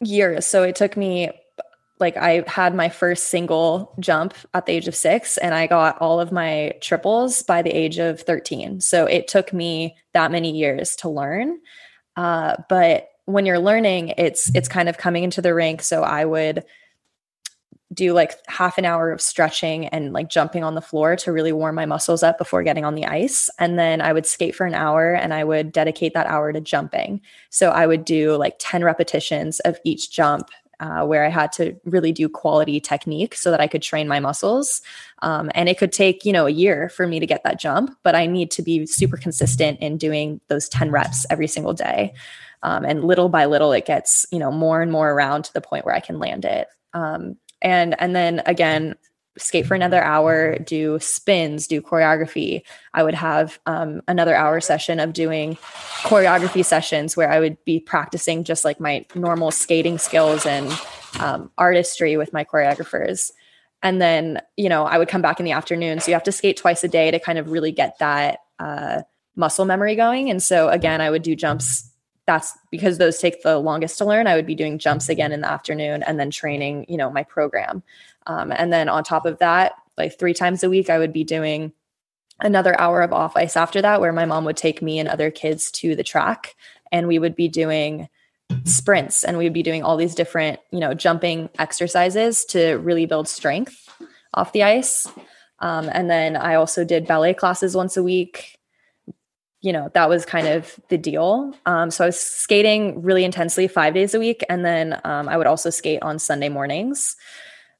years. So, it took me like I had my first single jump at the age of six, and I got all of my triples by the age of 13. So it took me that many years to learn. Uh, but when you're learning, it's it's kind of coming into the rink. So I would do like half an hour of stretching and like jumping on the floor to really warm my muscles up before getting on the ice. And then I would skate for an hour and I would dedicate that hour to jumping. So I would do like 10 repetitions of each jump uh, where I had to really do quality technique so that I could train my muscles. Um, and it could take, you know, a year for me to get that jump, but I need to be super consistent in doing those 10 reps every single day. Um, and little by little, it gets, you know, more and more around to the point where I can land it. Um, and and then again, skate for another hour, do spins, do choreography. I would have um, another hour session of doing choreography sessions where I would be practicing just like my normal skating skills and um, artistry with my choreographers. And then, you know, I would come back in the afternoon. So you have to skate twice a day to kind of really get that uh, muscle memory going. And so, again, I would do jumps. That's because those take the longest to learn. I would be doing jumps again in the afternoon and then training, you know, my program. Um, and then on top of that, like three times a week, I would be doing another hour of off ice after that, where my mom would take me and other kids to the track and we would be doing sprints and we'd be doing all these different, you know, jumping exercises to really build strength off the ice. Um, and then I also did ballet classes once a week. You know, that was kind of the deal. Um, so I was skating really intensely five days a week. And then um, I would also skate on Sunday mornings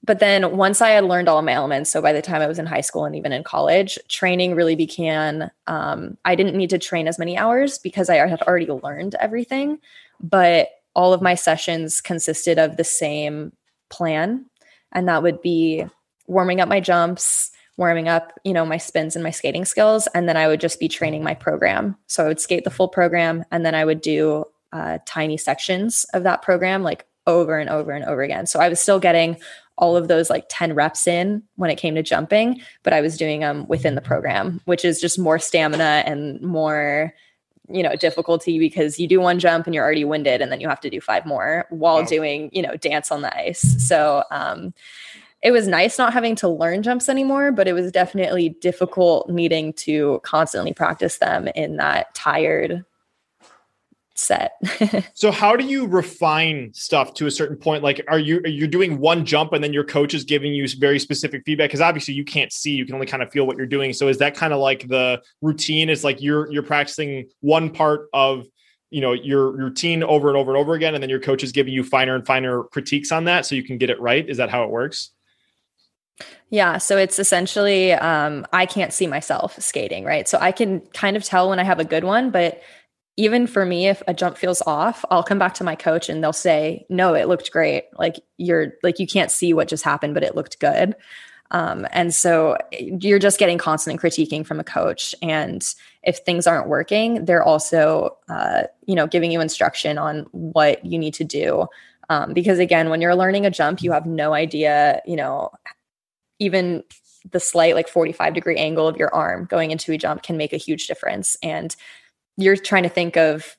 but then once I had learned all my elements, so by the time I was in high school and even in college, training really began. Um, I didn't need to train as many hours because I had already learned everything, but all of my sessions consisted of the same plan, and that would be warming up my jumps, warming up, you know, my spins and my skating skills, and then I would just be training my program. So I would skate the full program, and then I would do uh, tiny sections of that program, like over and over and over again. So I was still getting all of those like 10 reps in when it came to jumping, but I was doing them within the program, which is just more stamina and more, you know, difficulty because you do one jump and you're already winded and then you have to do five more while wow. doing, you know, dance on the ice. So, um, it was nice not having to learn jumps anymore, but it was definitely difficult needing to constantly practice them in that tired set. so how do you refine stuff to a certain point? Like are you you're you doing one jump and then your coach is giving you very specific feedback because obviously you can't see, you can only kind of feel what you're doing. So is that kind of like the routine is like you're you're practicing one part of you know your routine over and over and over again and then your coach is giving you finer and finer critiques on that so you can get it right. Is that how it works? Yeah, so it's essentially um, I can't see myself skating, right? So I can kind of tell when I have a good one, but even for me if a jump feels off i'll come back to my coach and they'll say no it looked great. Like you're like you can't see what just happened but it looked good. Um, and so you're just getting constant critiquing from a coach and if things aren't working they're also uh, you know giving you instruction on what you need to do. Um, because again when you're learning a jump you have no idea you know even the slight like 45 degree angle of your arm going into a jump can make a huge difference. And you're trying to think of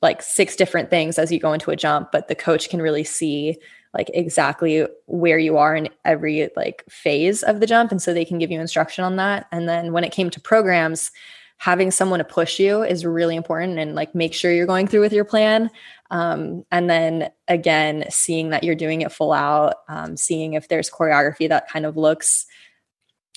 like six different things as you go into a jump but the coach can really see like exactly where you are in every like phase of the jump. And so they can give you instruction on that. And then when it came to programs having someone to push you is really important and like make sure you're going through with your plan um, and then again seeing that you're doing it full out um, seeing if there's choreography that kind of looks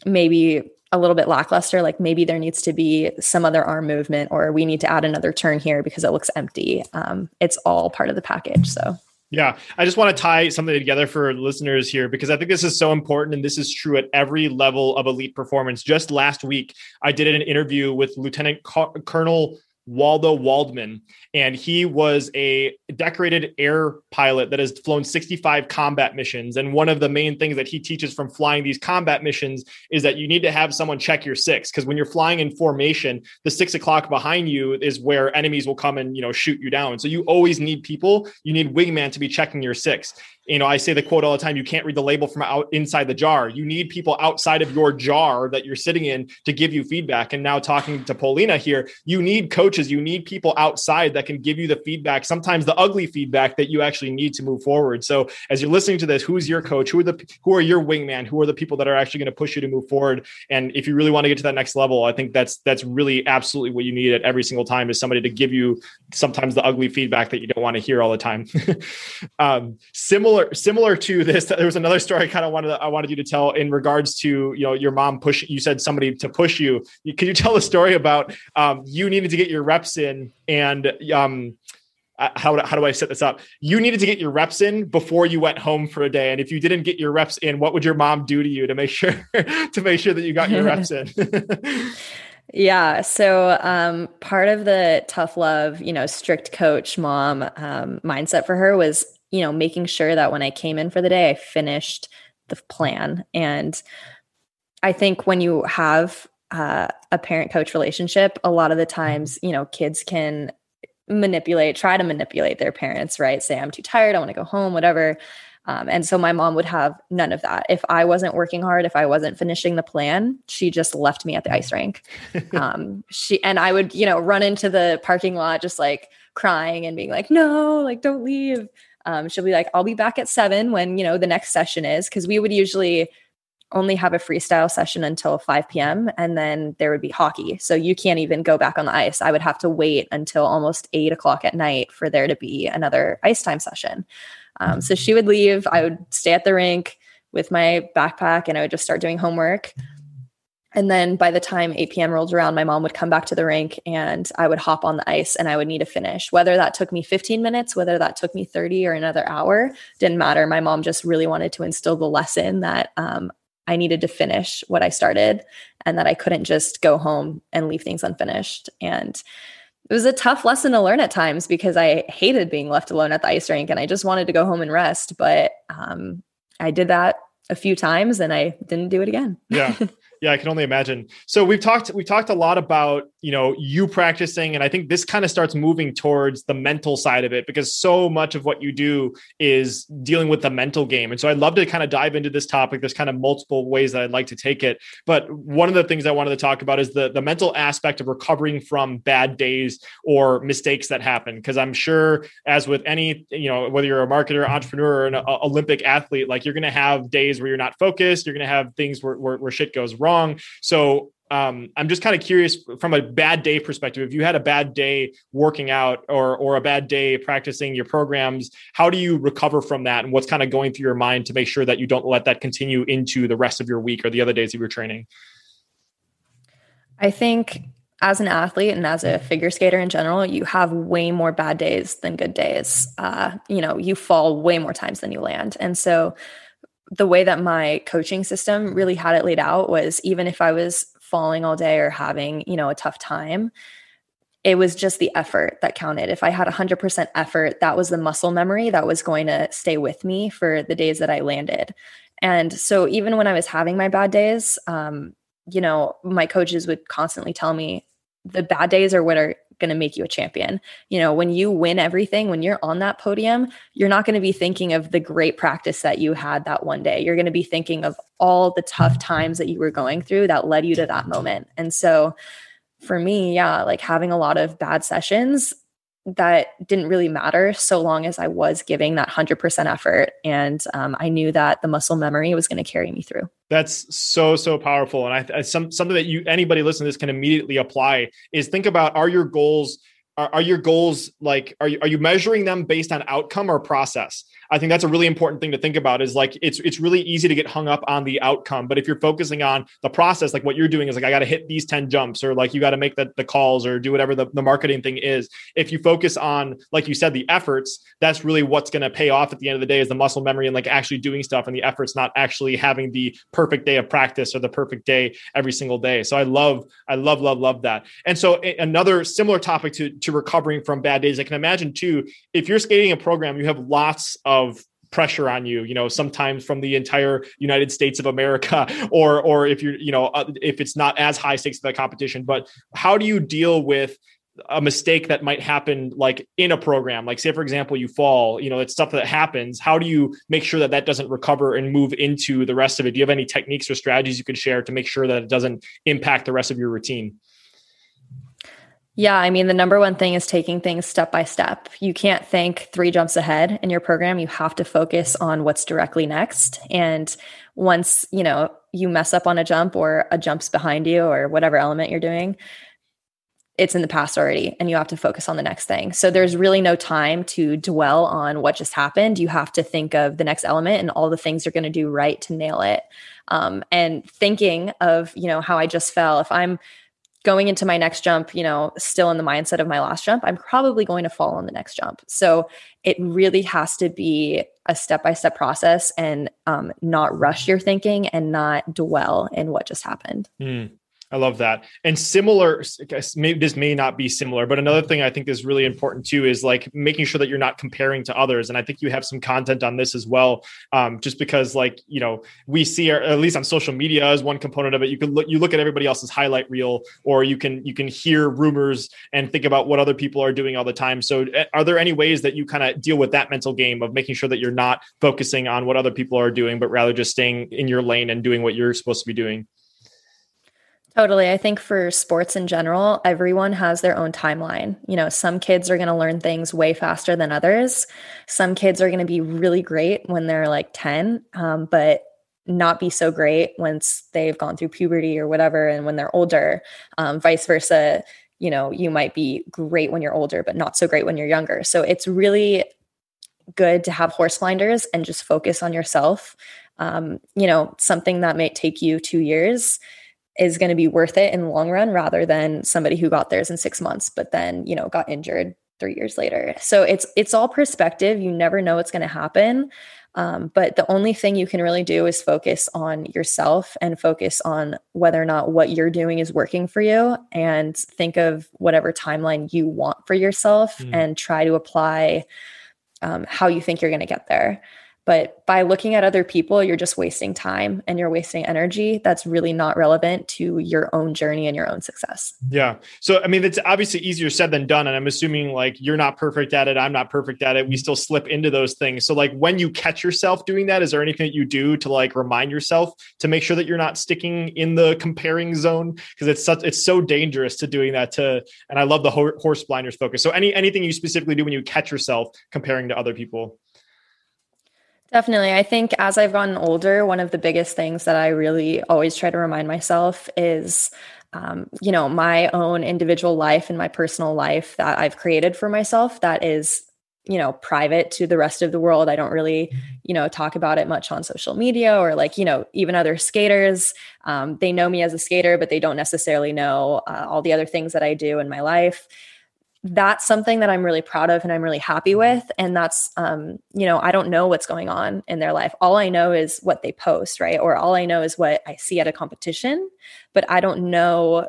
maybe a little bit lackluster like maybe there needs to be some other arm movement or we need to add another turn here because it looks empty. Um, it's all part of the package so. Yeah, I just want to tie something together for listeners here because I think this is so important and this is true at every level of elite performance. Just last week, I did an interview with Lieutenant Colonel Waldo Waldman, and he was a decorated air pilot that has flown 65 combat missions. And one of the main things that he teaches from flying these combat missions is that you need to have someone check your six because when you're flying in formation, the six o'clock behind you is where enemies will come and you know shoot you down. So you always need people. You need wingman to be checking your six you know, I say the quote all the time, you can't read the label from out inside the jar. You need people outside of your jar that you're sitting in to give you feedback. And now talking to Polina here, you need coaches, you need people outside that can give you the feedback, sometimes the ugly feedback that you actually need to move forward. So as you're listening to this, who's your coach? Who are the who are your wingman? Who are the people that are actually going to push you to move forward? And if you really want to get to that next level, I think that's that's really absolutely what you need at every single time is somebody to give you sometimes the ugly feedback that you don't want to hear all the time. um, similar similar similar to this there was another story i kind of wanted i wanted you to tell in regards to you know your mom push you said somebody to push you can you tell a story about um, you needed to get your reps in and um, uh, how, how do I set this up? You needed to get your reps in before you went home for a day. And if you didn't get your reps in, what would your mom do to you to make sure to make sure that you got your reps in? Yeah. So um, part of the tough love, you know, strict coach mom um, mindset for her was you know, making sure that when I came in for the day, I finished the plan. And I think when you have uh, a parent coach relationship, a lot of the times, you know, kids can manipulate, try to manipulate their parents, right? Say, I'm too tired, I want to go home, whatever. Um, and so my mom would have none of that. If I wasn't working hard, if I wasn't finishing the plan, she just left me at the ice rink. Um, she and I would, you know, run into the parking lot just like crying and being like, "No, like don't leave." Um, she'll be like, I'll be back at seven when, you know, the next session is, because we would usually only have a freestyle session until 5 p.m. and then there would be hockey. So you can't even go back on the ice. I would have to wait until almost eight o'clock at night for there to be another ice time session. Um, so she would leave. I would stay at the rink with my backpack and I would just start doing homework. And then by the time 8 p.m. rolled around, my mom would come back to the rink and I would hop on the ice and I would need to finish. Whether that took me 15 minutes, whether that took me 30 or another hour, didn't matter. My mom just really wanted to instill the lesson that um, I needed to finish what I started and that I couldn't just go home and leave things unfinished. And it was a tough lesson to learn at times because I hated being left alone at the ice rink and I just wanted to go home and rest. But um, I did that a few times and I didn't do it again. Yeah. Yeah, I can only imagine. So we've talked we've talked a lot about, you know, you practicing and I think this kind of starts moving towards the mental side of it because so much of what you do is dealing with the mental game. And so I'd love to kind of dive into this topic. There's kind of multiple ways that I'd like to take it, but one of the things I wanted to talk about is the the mental aspect of recovering from bad days or mistakes that happen because I'm sure as with any, you know, whether you're a marketer, entrepreneur or an uh, Olympic athlete, like you're going to have days where you're not focused, you're going to have things where, where, where shit goes wrong. So um, I'm just kind of curious from a bad day perspective. If you had a bad day working out or or a bad day practicing your programs, how do you recover from that? And what's kind of going through your mind to make sure that you don't let that continue into the rest of your week or the other days of your training? I think as an athlete and as a figure skater in general, you have way more bad days than good days. Uh, you know, you fall way more times than you land, and so the way that my coaching system really had it laid out was even if I was falling all day or having, you know, a tough time, it was just the effort that counted. If I had 100% effort, that was the muscle memory that was going to stay with me for the days that I landed. And so even when I was having my bad days, um, you know, my coaches would constantly tell me the bad days are what are going to make you a champion. You know, when you win everything, when you're on that podium, you're not going to be thinking of the great practice that you had that one day. You're going to be thinking of all the tough times that you were going through that led you to that moment. And so for me, yeah, like having a lot of bad sessions that didn't really matter so long as I was giving that 100% effort. And um, I knew that the muscle memory was going to carry me through. That's so, so powerful. And I, I some, something that you, anybody listening to this can immediately apply is think about, are your goals are, are your goals like are you, are you measuring them based on outcome or process i think that's a really important thing to think about is like it's it's really easy to get hung up on the outcome but if you're focusing on the process like what you're doing is like i got to hit these 10 jumps or like you got to make the, the calls or do whatever the, the marketing thing is if you focus on like you said the efforts that's really what's going to pay off at the end of the day is the muscle memory and like actually doing stuff and the efforts not actually having the perfect day of practice or the perfect day every single day so i love i love love love that and so another similar topic to to recovering from bad days. I can imagine too, if you're skating a program, you have lots of pressure on you you know sometimes from the entire united states of america or or if you're you know uh, if it's not as high stakes of the competition but how do you deal with a mistake that might happen like in a program? Like say for example you fall you know it's stuff that happens. How do you make sure that that doesn't recover and move into the rest of it? Do you have any techniques or strategies you could share to make sure that it doesn't impact the rest of your routine yeah, I mean, the number one thing is taking things step by step. You can't think three jumps ahead in your program. You have to focus on what's directly next. And once, you know, you mess up on a jump or a jump's behind you or whatever element you're doing, it's in the past already and you have to focus on the next thing. So there's really no time to dwell on what just happened. You have to think of the next element and all the things you're going to do right to nail it. Um, and thinking of, you know, how I just fell. If I'm going into my next jump, you know, still in the mindset of my last jump, I'm probably going to fall on the next jump. So it really has to be a step by step process and um, not rush your thinking and not dwell in what just happened. Mm. I love that. And similar, maybe this may not be similar, but another thing I think is really important too is like making sure that you're not comparing to others. And I think you have some content on this as well, um, just because like you know we see, at least on social media, as one component of it. You can look, you look at everybody else's highlight reel, or you can you can hear rumors and think about what other people are doing all the time. So, eh, are there any ways that you kind of deal with that mental game of making sure that you're not focusing on what other people are doing, but rather just staying in your lane and doing what you're supposed to be doing? Totally. I think for sports in general, everyone has their own timeline. You know, some kids are going to learn things way faster than others. Some kids are going to be really great when they're like 10, um, but not be so great once they've gone through puberty or whatever. And when they're older, um, vice versa, you know, you might be great when you're older, but not so great when you're younger. So it's really good to have horse blinders and just focus on yourself. Um, you know, something that might take you two years is going to be worth it in the long run rather than somebody who got theirs in six months but then you know got injured three years later. So it's it's all perspective. You never know what's going to happen. Um, but the only thing you can really do is focus on yourself and focus on whether or not what you're doing is working for you and think of whatever timeline you want for yourself mm. and try to apply um, how you think you're going to get there but by looking at other people, you're just wasting time and you're wasting energy that's really not relevant to your own journey and your own success. Yeah. So, I mean, it's obviously easier said than done. And I'm assuming like you're not perfect at it. I'm not perfect at it. We still slip into those things. So, like, when you catch yourself doing that, is there anything that you do to like remind yourself to make sure that you're not sticking in the comparing zone? Because it's such, it's so dangerous to doing that to, and I love the horse blinders focus. So, any, anything you specifically do when you catch yourself comparing to other people? Definitely. I think as I've gotten older, one of the biggest things that I really always try to remind myself is, um, you know, my own individual life and my personal life that I've created for myself that is, you know, private to the rest of the world. I don't really, you know, talk about it much on social media or like, you know, even other skaters. Um, they know me as a skater, but they don't necessarily know uh, all the other things that I do in my life that's something that I'm really proud of and I'm really happy mm-hmm. with. And that's, um, you know, I don't know what's going on in their life. All I know is what they post, right? Or all I know is what I see at a competition, but I don't know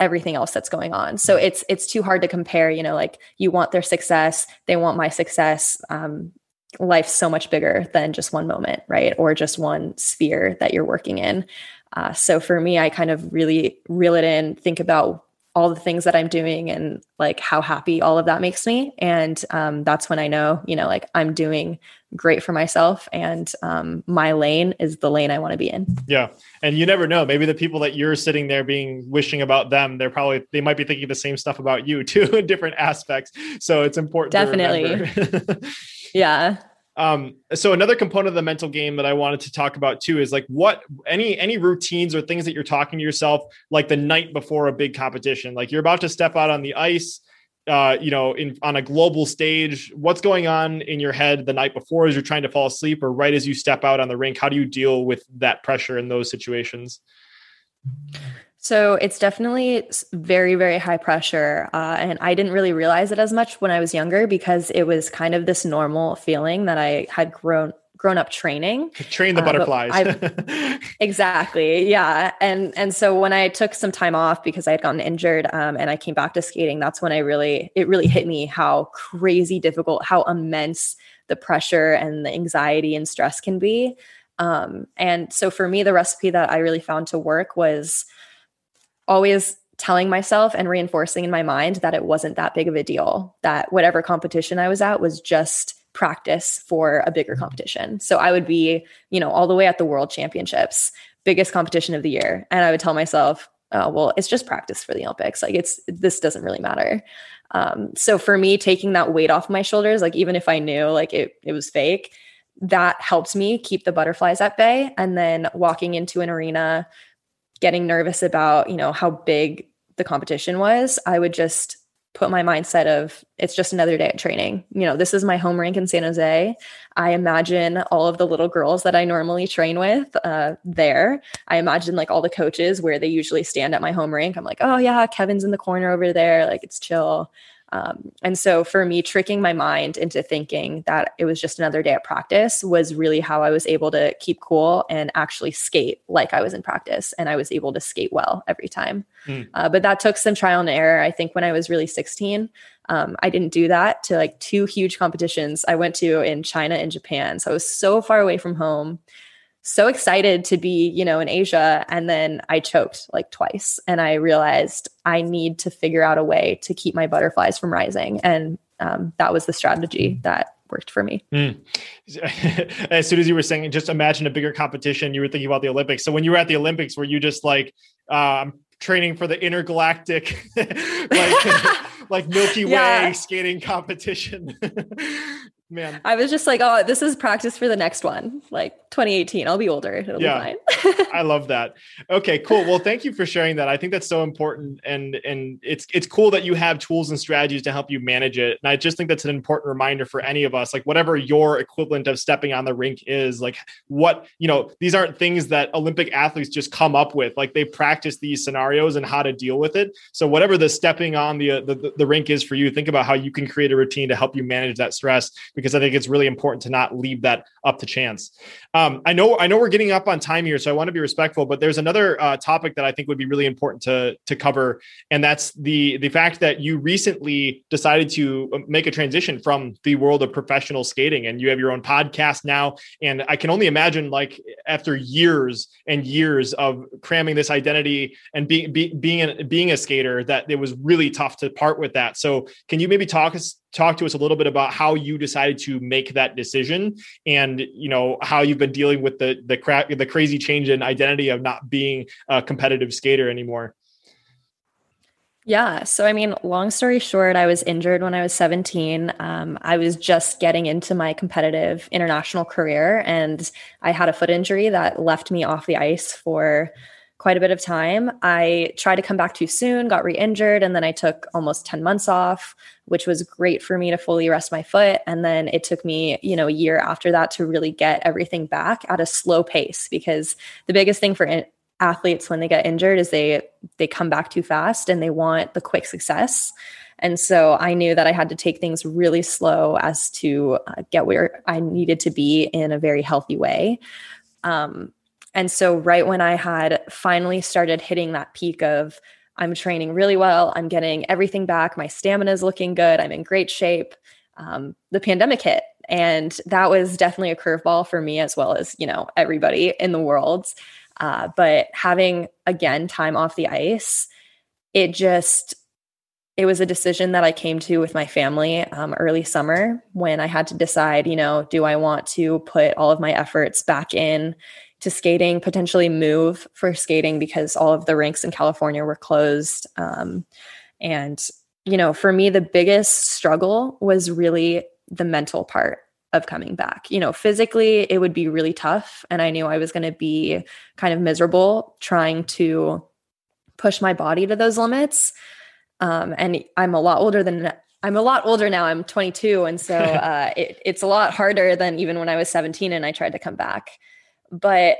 everything else that's going on. So mm-hmm. it's it's too hard to compare. You know, like you want their success, they want my success. Um, life's so much bigger than just one moment, right? Or just one sphere that you're working in. Uh, so for me, I kind of really reel it in, think about all the things that I'm doing and like how happy all of that makes me. And um, that's when I know, you know, like I'm doing great for myself and um, my lane is the lane I want to be in. Yeah. And you never know. Maybe the people that you're sitting there being wishing about them, they're probably, they might be thinking the same stuff about you too in different aspects. So it's important. Definitely. yeah um so another component of the mental game that i wanted to talk about too is like what any any routines or things that you're talking to yourself like the night before a big competition like you're about to step out on the ice uh, you know, in on a global stage, what's going on in your head the night before as you're trying to fall asleep, or right as you step out on the rink? How do you deal with that pressure in those situations? So it's definitely very, very high pressure. Uh, and I didn't really realize it as much when I was younger because it was kind of this normal feeling that I had grown grown up training. Train the uh, butterflies. exactly. Yeah. And and so when I took some time off because I had gotten injured um, and I came back to skating, that's when I really it really hit me how crazy difficult, how immense the pressure and the anxiety and stress can be. Um, and so for me, the recipe that I really found to work was always telling myself and reinforcing in my mind that it wasn't that big of a deal, that whatever competition I was at was just practice for a bigger mm-hmm. competition. So I would be, you know, all the way at the world championships, biggest competition of the year. And I would tell myself, oh, well, it's just practice for the Olympics. Like it's, this doesn't really matter. Um, so for me, taking that weight off my shoulders, like even if I knew like it, it was fake, that helped me keep the butterflies at bay. And then walking into an arena getting nervous about, you know, how big the competition was, I would just put my mindset of it's just another day at training. You know, this is my home rink in San Jose. I imagine all of the little girls that I normally train with uh, there. I imagine like all the coaches where they usually stand at my home rink. I'm like, oh yeah, Kevin's in the corner over there. Like it's chill. Um, and so for me, tricking my mind into thinking that it was just another day at practice was really how I was able to keep cool and actually skate like I was in practice. And I was able to skate well every time. Mm. Uh, but that took some trial and error. I think when I was really 16, um, I didn't do that to like two huge competitions I went to in China and Japan. So I was so far away from home so excited to be, you know, in Asia. And then I choked like twice. And I realized I need to figure out a way to keep my butterflies from rising. And um, that was the strategy mm. that worked for me. Mm. As soon as you were saying, just imagine a bigger competition, you were thinking about the Olympics. So when you were at the Olympics, were you just like, um, training for the intergalactic, like, like Milky Way yeah. skating competition? Man. I was just like, oh, this is practice for the next one, like 2018. I'll be older. It'll yeah. be fine. I love that. Okay, cool. Well, thank you for sharing that. I think that's so important, and and it's it's cool that you have tools and strategies to help you manage it. And I just think that's an important reminder for any of us, like whatever your equivalent of stepping on the rink is, like what you know, these aren't things that Olympic athletes just come up with. Like they practice these scenarios and how to deal with it. So whatever the stepping on the uh, the, the rink is for you, think about how you can create a routine to help you manage that stress because I think it's really important to not leave that up to chance. Um, I know I know we're getting up on time here, so I want to be respectful. But there's another uh, topic that I think would be really important to to cover, and that's the the fact that you recently decided to uh, make a transition from the world of professional skating, and you have your own podcast now. And I can only imagine, like after years and years of cramming this identity and being be, being being a skater, that it was really tough to part with that. So, can you maybe talk us talk to us a little bit about how you decided to make that decision and you know how you've been dealing with the the cra- the crazy change in identity of not being a competitive skater anymore yeah. So, I mean, long story short, I was injured when I was 17. Um, I was just getting into my competitive international career, and I had a foot injury that left me off the ice for quite a bit of time. I tried to come back too soon, got re injured, and then I took almost 10 months off, which was great for me to fully rest my foot. And then it took me, you know, a year after that to really get everything back at a slow pace because the biggest thing for in- athletes when they get injured is they they come back too fast and they want the quick success. And so I knew that I had to take things really slow as to uh, get where I needed to be in a very healthy way. Um, and so, right when I had finally started hitting that peak of, I'm training really well, I'm getting everything back, my stamina is looking good, I'm in great shape, um, the pandemic hit. And that was definitely a curveball for me as well as, you know, everybody in the world. Uh, but having again time off the ice, it just, it was a decision that I came to with my family um, early summer when I had to decide, you know, do I want to put all of my efforts back in to skating, potentially move for skating because all of the rinks in California were closed. Um, and, you know, for me, the biggest struggle was really the mental part of coming back. You know, physically, it would be really tough. And I knew I was going to be kind of miserable trying to push my body to those limits. Um, and I'm a lot older than I'm a lot older now. I'm 22. And so uh, it, it's a lot harder than even when I was 17 and I tried to come back. But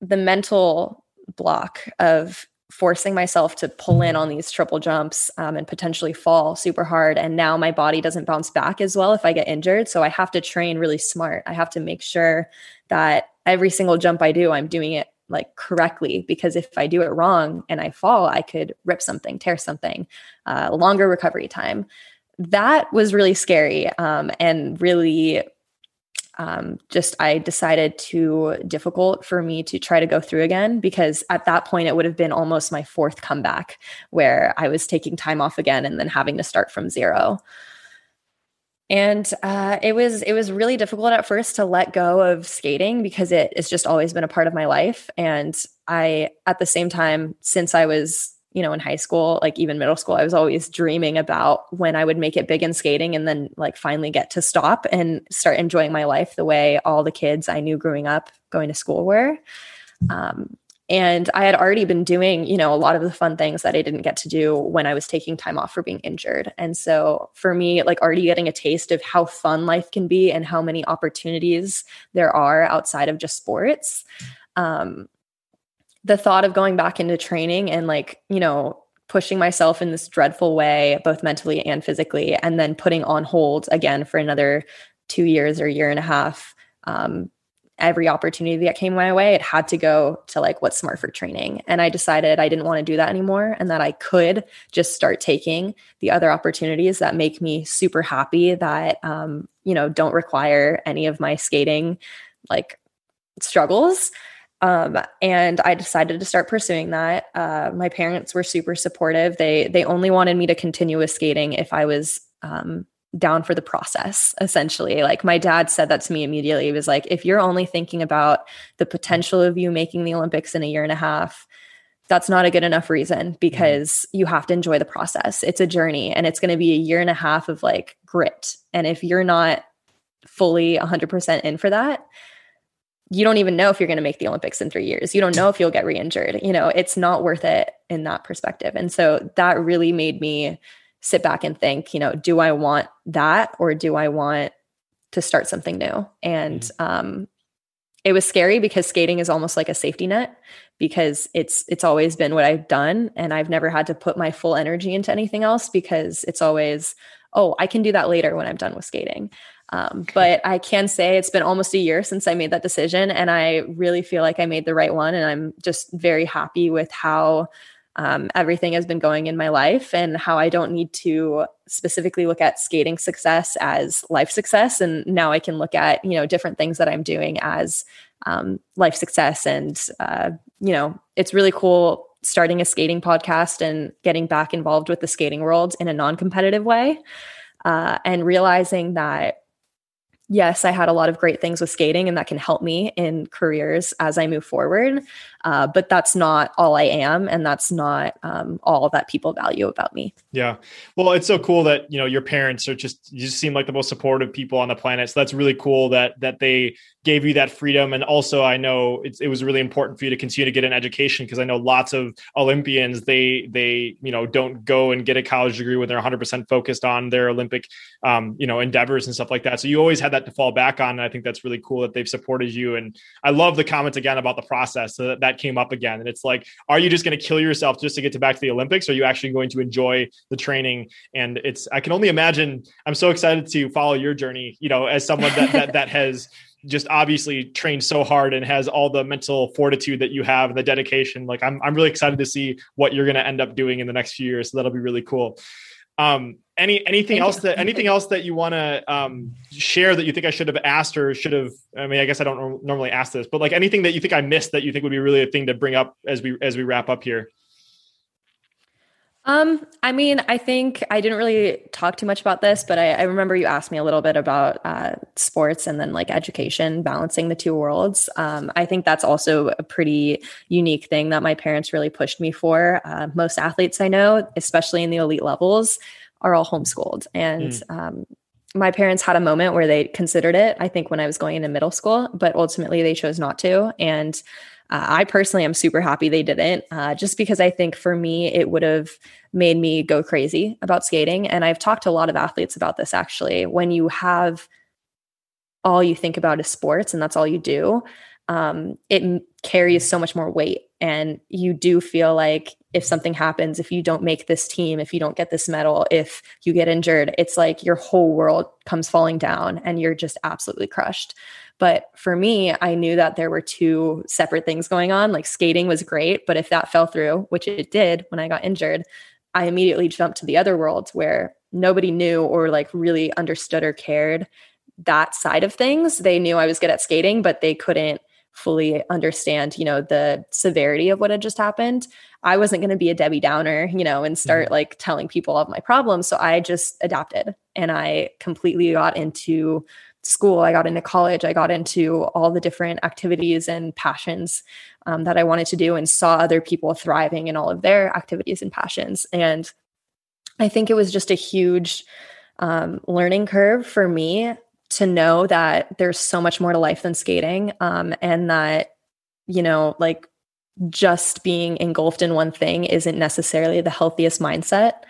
the mental block of forcing myself to pull in on these triple jumps um, and potentially fall super hard. And now my body doesn't bounce back as well if I get injured. So I have to train really smart. I have to make sure that every single jump I do, I'm doing it like correctly because if I do it wrong and I fall, I could rip something, tear something, uh, longer recovery time. That was really scary um, and really um, just I decided too difficult for me to try to go through again because at that point it would have been almost my fourth comeback where I was taking time off again and then having to start from zero. And uh, it was it was really difficult at first to let go of skating because it has just always been a part of my life. And i at the same time since i was you know in high school like even middle school i was always dreaming about when i would make it big in skating and then like finally get to stop and start enjoying my life the way all the kids i knew growing up going to school were um, and I had already been doing, you know, a lot of the fun things that I didn't get to do when I was taking time off for being injured. And so for me, like already getting a taste of how fun life can be and how many opportunities there are outside of just sports. Um, the thought of going back into training and like, you know, pushing myself in this dreadful way, both mentally and physically, and then putting on hold again for another two years or year and a half um, every opportunity that came my way, it had to go to like what's smart for training. And I decided I didn't want to do that anymore and that I could just start taking the other opportunities that make me super happy that, um, you know, don't require any of my skating like struggles. Um, and I decided to start pursuing that. Uh, my parents were super supportive. They they only wanted me to continue with skating if I was um, down for the process essentially like my dad said that to me immediately he was like if you're only thinking about the potential of you making the olympics in a year and a half that's not a good enough reason because mm-hmm. you have to enjoy the process it's a journey and it's going to be a year and a half of like grit and if you're not fully 100% in for that you don't even know if you're going to make the olympics in 3 years you don't know if you'll get re-injured you know it's not worth it in that perspective and so that really made me sit back and think, you know, do I want that or do I want to start something new? And mm-hmm. um, it was scary because skating is almost like a safety net because it's it's always been what I've done and I've never had to put my full energy into anything else because it's always oh I can do that later when I'm done with skating. Um, but I can say it's been almost a year since I made that decision and I really feel like I made the right one and I'm just very happy with how um, everything has been going in my life and how I don't need to specifically look at skating success as life success. And now I can look at, you know, different things that I'm doing as um, life success. And, uh, you know, it's really cool starting a skating podcast and getting back involved with the skating world in a non competitive way. Uh, and realizing that yes, I had a lot of great things with skating and that can help me in careers as I move forward. Uh, but that's not all I am. And that's not um, all that people value about me. Yeah. Well, it's so cool that, you know, your parents are just, you just seem like the most supportive people on the planet. So that's really cool that, that they gave you that freedom. And also I know it was really important for you to continue to get an education because I know lots of Olympians, they, they, you know, don't go and get a college degree when they're 100% focused on their Olympic, um, you know, endeavors and stuff like that. So you always had that to fall back on. And I think that's really cool that they've supported you. And I love the comments again about the process. So that, that came up again. And it's like, are you just going to kill yourself just to get to back to the Olympics? Or are you actually going to enjoy the training? And it's, I can only imagine, I'm so excited to follow your journey, you know, as someone that, that, that has, just obviously trained so hard and has all the mental fortitude that you have and the dedication. Like I'm, I'm really excited to see what you're going to end up doing in the next few years. So that'll be really cool. Um, any anything else that anything else that you want to um, share that you think I should have asked or should have? I mean, I guess I don't normally ask this, but like anything that you think I missed that you think would be really a thing to bring up as we as we wrap up here. Um, I mean, I think I didn't really talk too much about this, but I, I remember you asked me a little bit about uh, sports and then like education, balancing the two worlds. Um, I think that's also a pretty unique thing that my parents really pushed me for. Uh, most athletes I know, especially in the elite levels, are all homeschooled. And mm. um, my parents had a moment where they considered it, I think, when I was going into middle school, but ultimately they chose not to. And Uh, I personally am super happy they didn't, uh, just because I think for me, it would have made me go crazy about skating. And I've talked to a lot of athletes about this actually. When you have all you think about is sports and that's all you do, um, it carries so much more weight. And you do feel like if something happens, if you don't make this team, if you don't get this medal, if you get injured, it's like your whole world comes falling down and you're just absolutely crushed. But for me, I knew that there were two separate things going on. Like skating was great, but if that fell through, which it did when I got injured, I immediately jumped to the other world where nobody knew or like really understood or cared that side of things. They knew I was good at skating, but they couldn't fully understand, you know, the severity of what had just happened. I wasn't going to be a Debbie Downer, you know, and start mm-hmm. like telling people of my problems. So I just adapted and I completely got into school, I got into college, I got into all the different activities and passions um, that I wanted to do and saw other people thriving in all of their activities and passions. And I think it was just a huge um, learning curve for me to know that there's so much more to life than skating um, and that, you know, like just being engulfed in one thing isn't necessarily the healthiest mindset.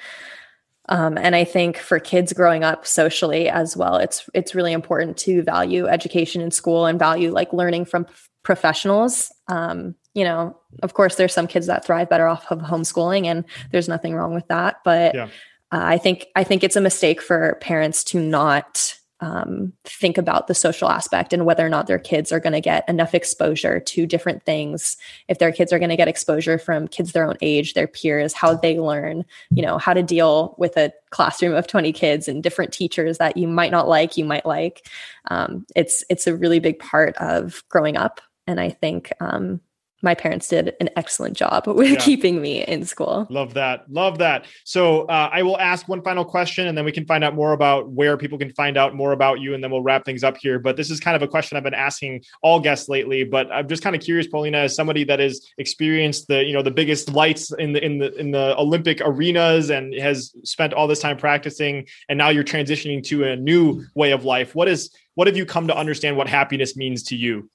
Um, and I think for kids growing up socially as well, it's it's really important to value education in school and value like learning from p- professionals. Um, you know, of course, there's some kids that thrive better off of homeschooling, and there's nothing wrong with that. But yeah. uh, I think I think it's a mistake for parents to not um, think about the social aspect and whether or not their kids are going to get enough exposure to different things. If their kids are going to get exposure from kids their own age, their peers, how they learn, you know, how to deal with a classroom of 20 kids and different teachers that you might not like, you might like. Um, it's it's a really big part of growing up, and I think um, my parents did an excellent job with yeah. keeping me in school. Love that. Love that. So uh, I will ask one final question and then we can find out more about where people can find out more about you and then we'll wrap things up here. But this is kind of a question I've been asking all guests lately, but I'm just kind of curious, Polina, as somebody that has experienced the, you know, the biggest lights in the, in the, in the Olympic arenas and has spent all this time practicing and now you're transitioning to a new way of life. What is, what have you come to understand what happiness means to you?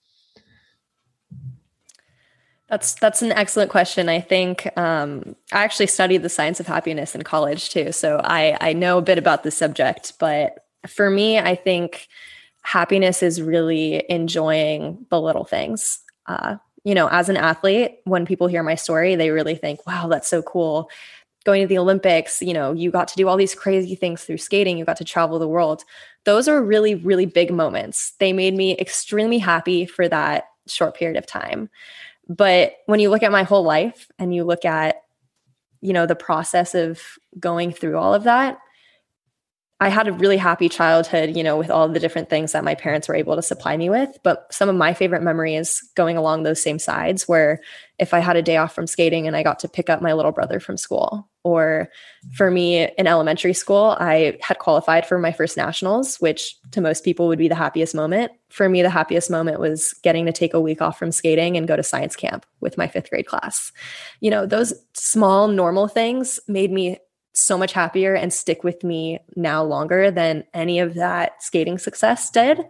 That's that's an excellent question. I think um, I actually studied the science of happiness in college too, so I I know a bit about the subject. But for me, I think happiness is really enjoying the little things. Uh, you know, as an athlete, when people hear my story, they really think, "Wow, that's so cool." Going to the Olympics, you know, you got to do all these crazy things through skating. You got to travel the world. Those are really, really big moments. They made me extremely happy for that short period of time. But when you look at my whole life and you look at, you know, the process of going through all of that, I had a really happy childhood, you know, with all the different things that my parents were able to supply me with. But some of my favorite memories going along those same sides where if I had a day off from skating and I got to pick up my little brother from school, or for me in elementary school, I had qualified for my first nationals, which to most people would be the happiest moment. For me, the happiest moment was getting to take a week off from skating and go to science camp with my fifth grade class. You know, those small, normal things made me so much happier and stick with me now longer than any of that skating success did.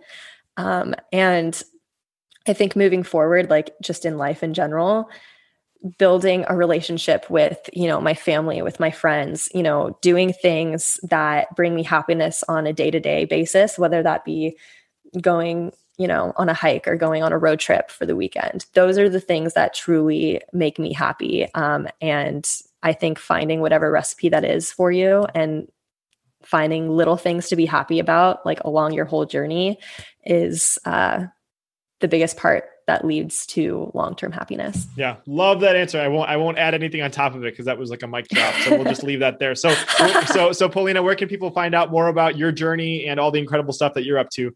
Um, and I think moving forward, like just in life in general, building a relationship with, you know, my family, with my friends, you know, doing things that bring me happiness on a day to day basis, whether that be going you know, on a hike or going on a road trip for the weekend. Those are the things that truly make me happy. Um, and I think finding whatever recipe that is for you and finding little things to be happy about, like along your whole journey, is uh, the biggest part that leads to long-term happiness. Yeah, love that answer. I won't I won't add anything on top of it because that was like a mic drop. So we'll just leave that there. So so so Polina, where can people find out more about your journey and all the incredible stuff that you're up to?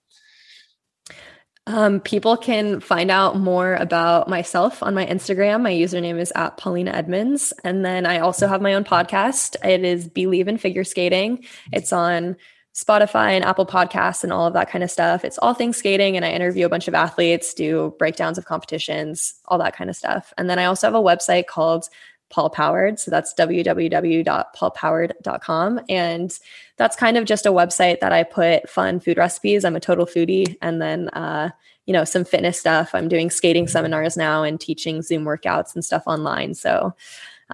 Um, people can find out more about myself on my Instagram. My username is at Polina Edmunds. And then I also have my own podcast. It is Bleav in Figure Skating. It's on Spotify and Apple Podcasts and all of that kind of stuff. It's all things skating. And I interview a bunch of athletes, do breakdowns of competitions, all that kind of stuff. And then I also have a website called Paul Powered. So that's www.paulpowered.com. And that's kind of just a website that I put fun food recipes. I'm a total foodie. And then, uh, you know, some fitness stuff. I'm doing skating seminars now and teaching Zoom workouts and stuff online. So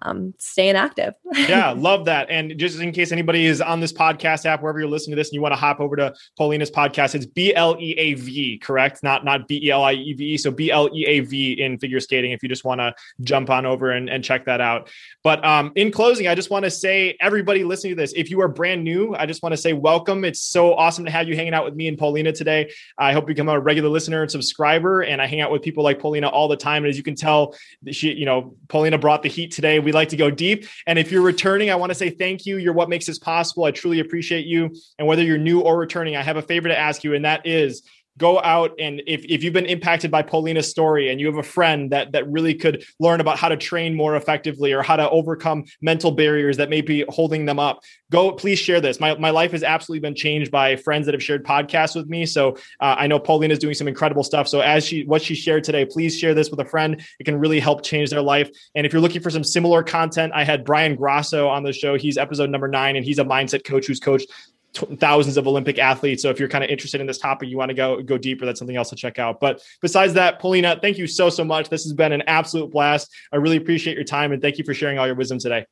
um, staying active. yeah, love that. And just in case anybody is on this podcast app, wherever you're listening to this, and you want to hop over to Polina's podcast, it's B L E A V, correct? Not not B E L I E V E. So B L E A V in figure skating. If you just want to jump on over and, and check that out. But um, in closing, I just want to say, everybody listening to this, if you are brand new, I just want to say welcome. It's so awesome to have you hanging out with me and Polina today. I hope you become a regular listener and subscriber. And I hang out with people like Polina all the time. And as you can tell, she, you know, Polina brought the heat today. We like to go deep. And if you're returning, I want to say thank you. You're what makes this possible. I truly appreciate you. And whether you're new or returning, I have a favor to ask you, and that is go out and if, if you've been impacted by Polina's story and you have a friend that that really could learn about how to train more effectively or how to overcome mental barriers that may be holding them up, go please share this. My, my life has absolutely been changed by friends that have shared podcasts with me. So uh, I know Polina is doing some incredible stuff. So as she what she shared today, please share this with a friend. It can really help change their life. And if you're looking for some similar content, I had Brian Grasso on the show. He's episode number nine, and he's a mindset coach who's coached t- thousands of Olympic athletes. So if you're kind of interested in this topic, you want to go go deeper, that's something else to check out. But besides that, Polina, thank you so so much. This has been an absolute blast. I really appreciate your time and thank you for sharing all your wisdom today.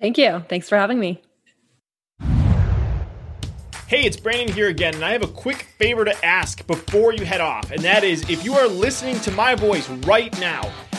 Thank you. Thanks for having me. Hey, it's Brandon here again, and I have a quick favor to ask before you head off, and that is if you are listening to my voice right now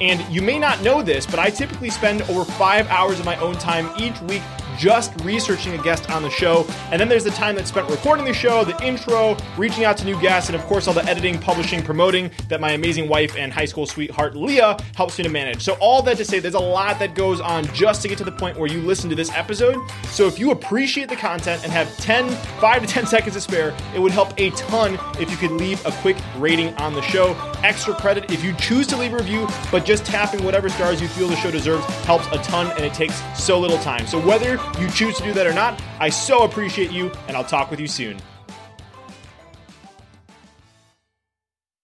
And you may not know this, but I typically spend over five hours of my own time each week just researching a guest on the show. And then there's the time that's spent recording the show, the intro, reaching out to new guests, and of course, all the editing, publishing, promoting that my amazing wife and high school sweetheart Leah helps me to manage. So, all that to say, there's a lot that goes on just to get to the point where you listen to this episode. So, if you appreciate the content and have 10, 5 to 10 seconds to spare, it would help a ton if you could leave a quick rating on the show. Extra credit if you choose to leave a review, but just tapping whatever stars you feel the show deserves helps a ton and it takes so little time. So, whether you choose to do that or not, I so appreciate you, and I'll talk with you soon.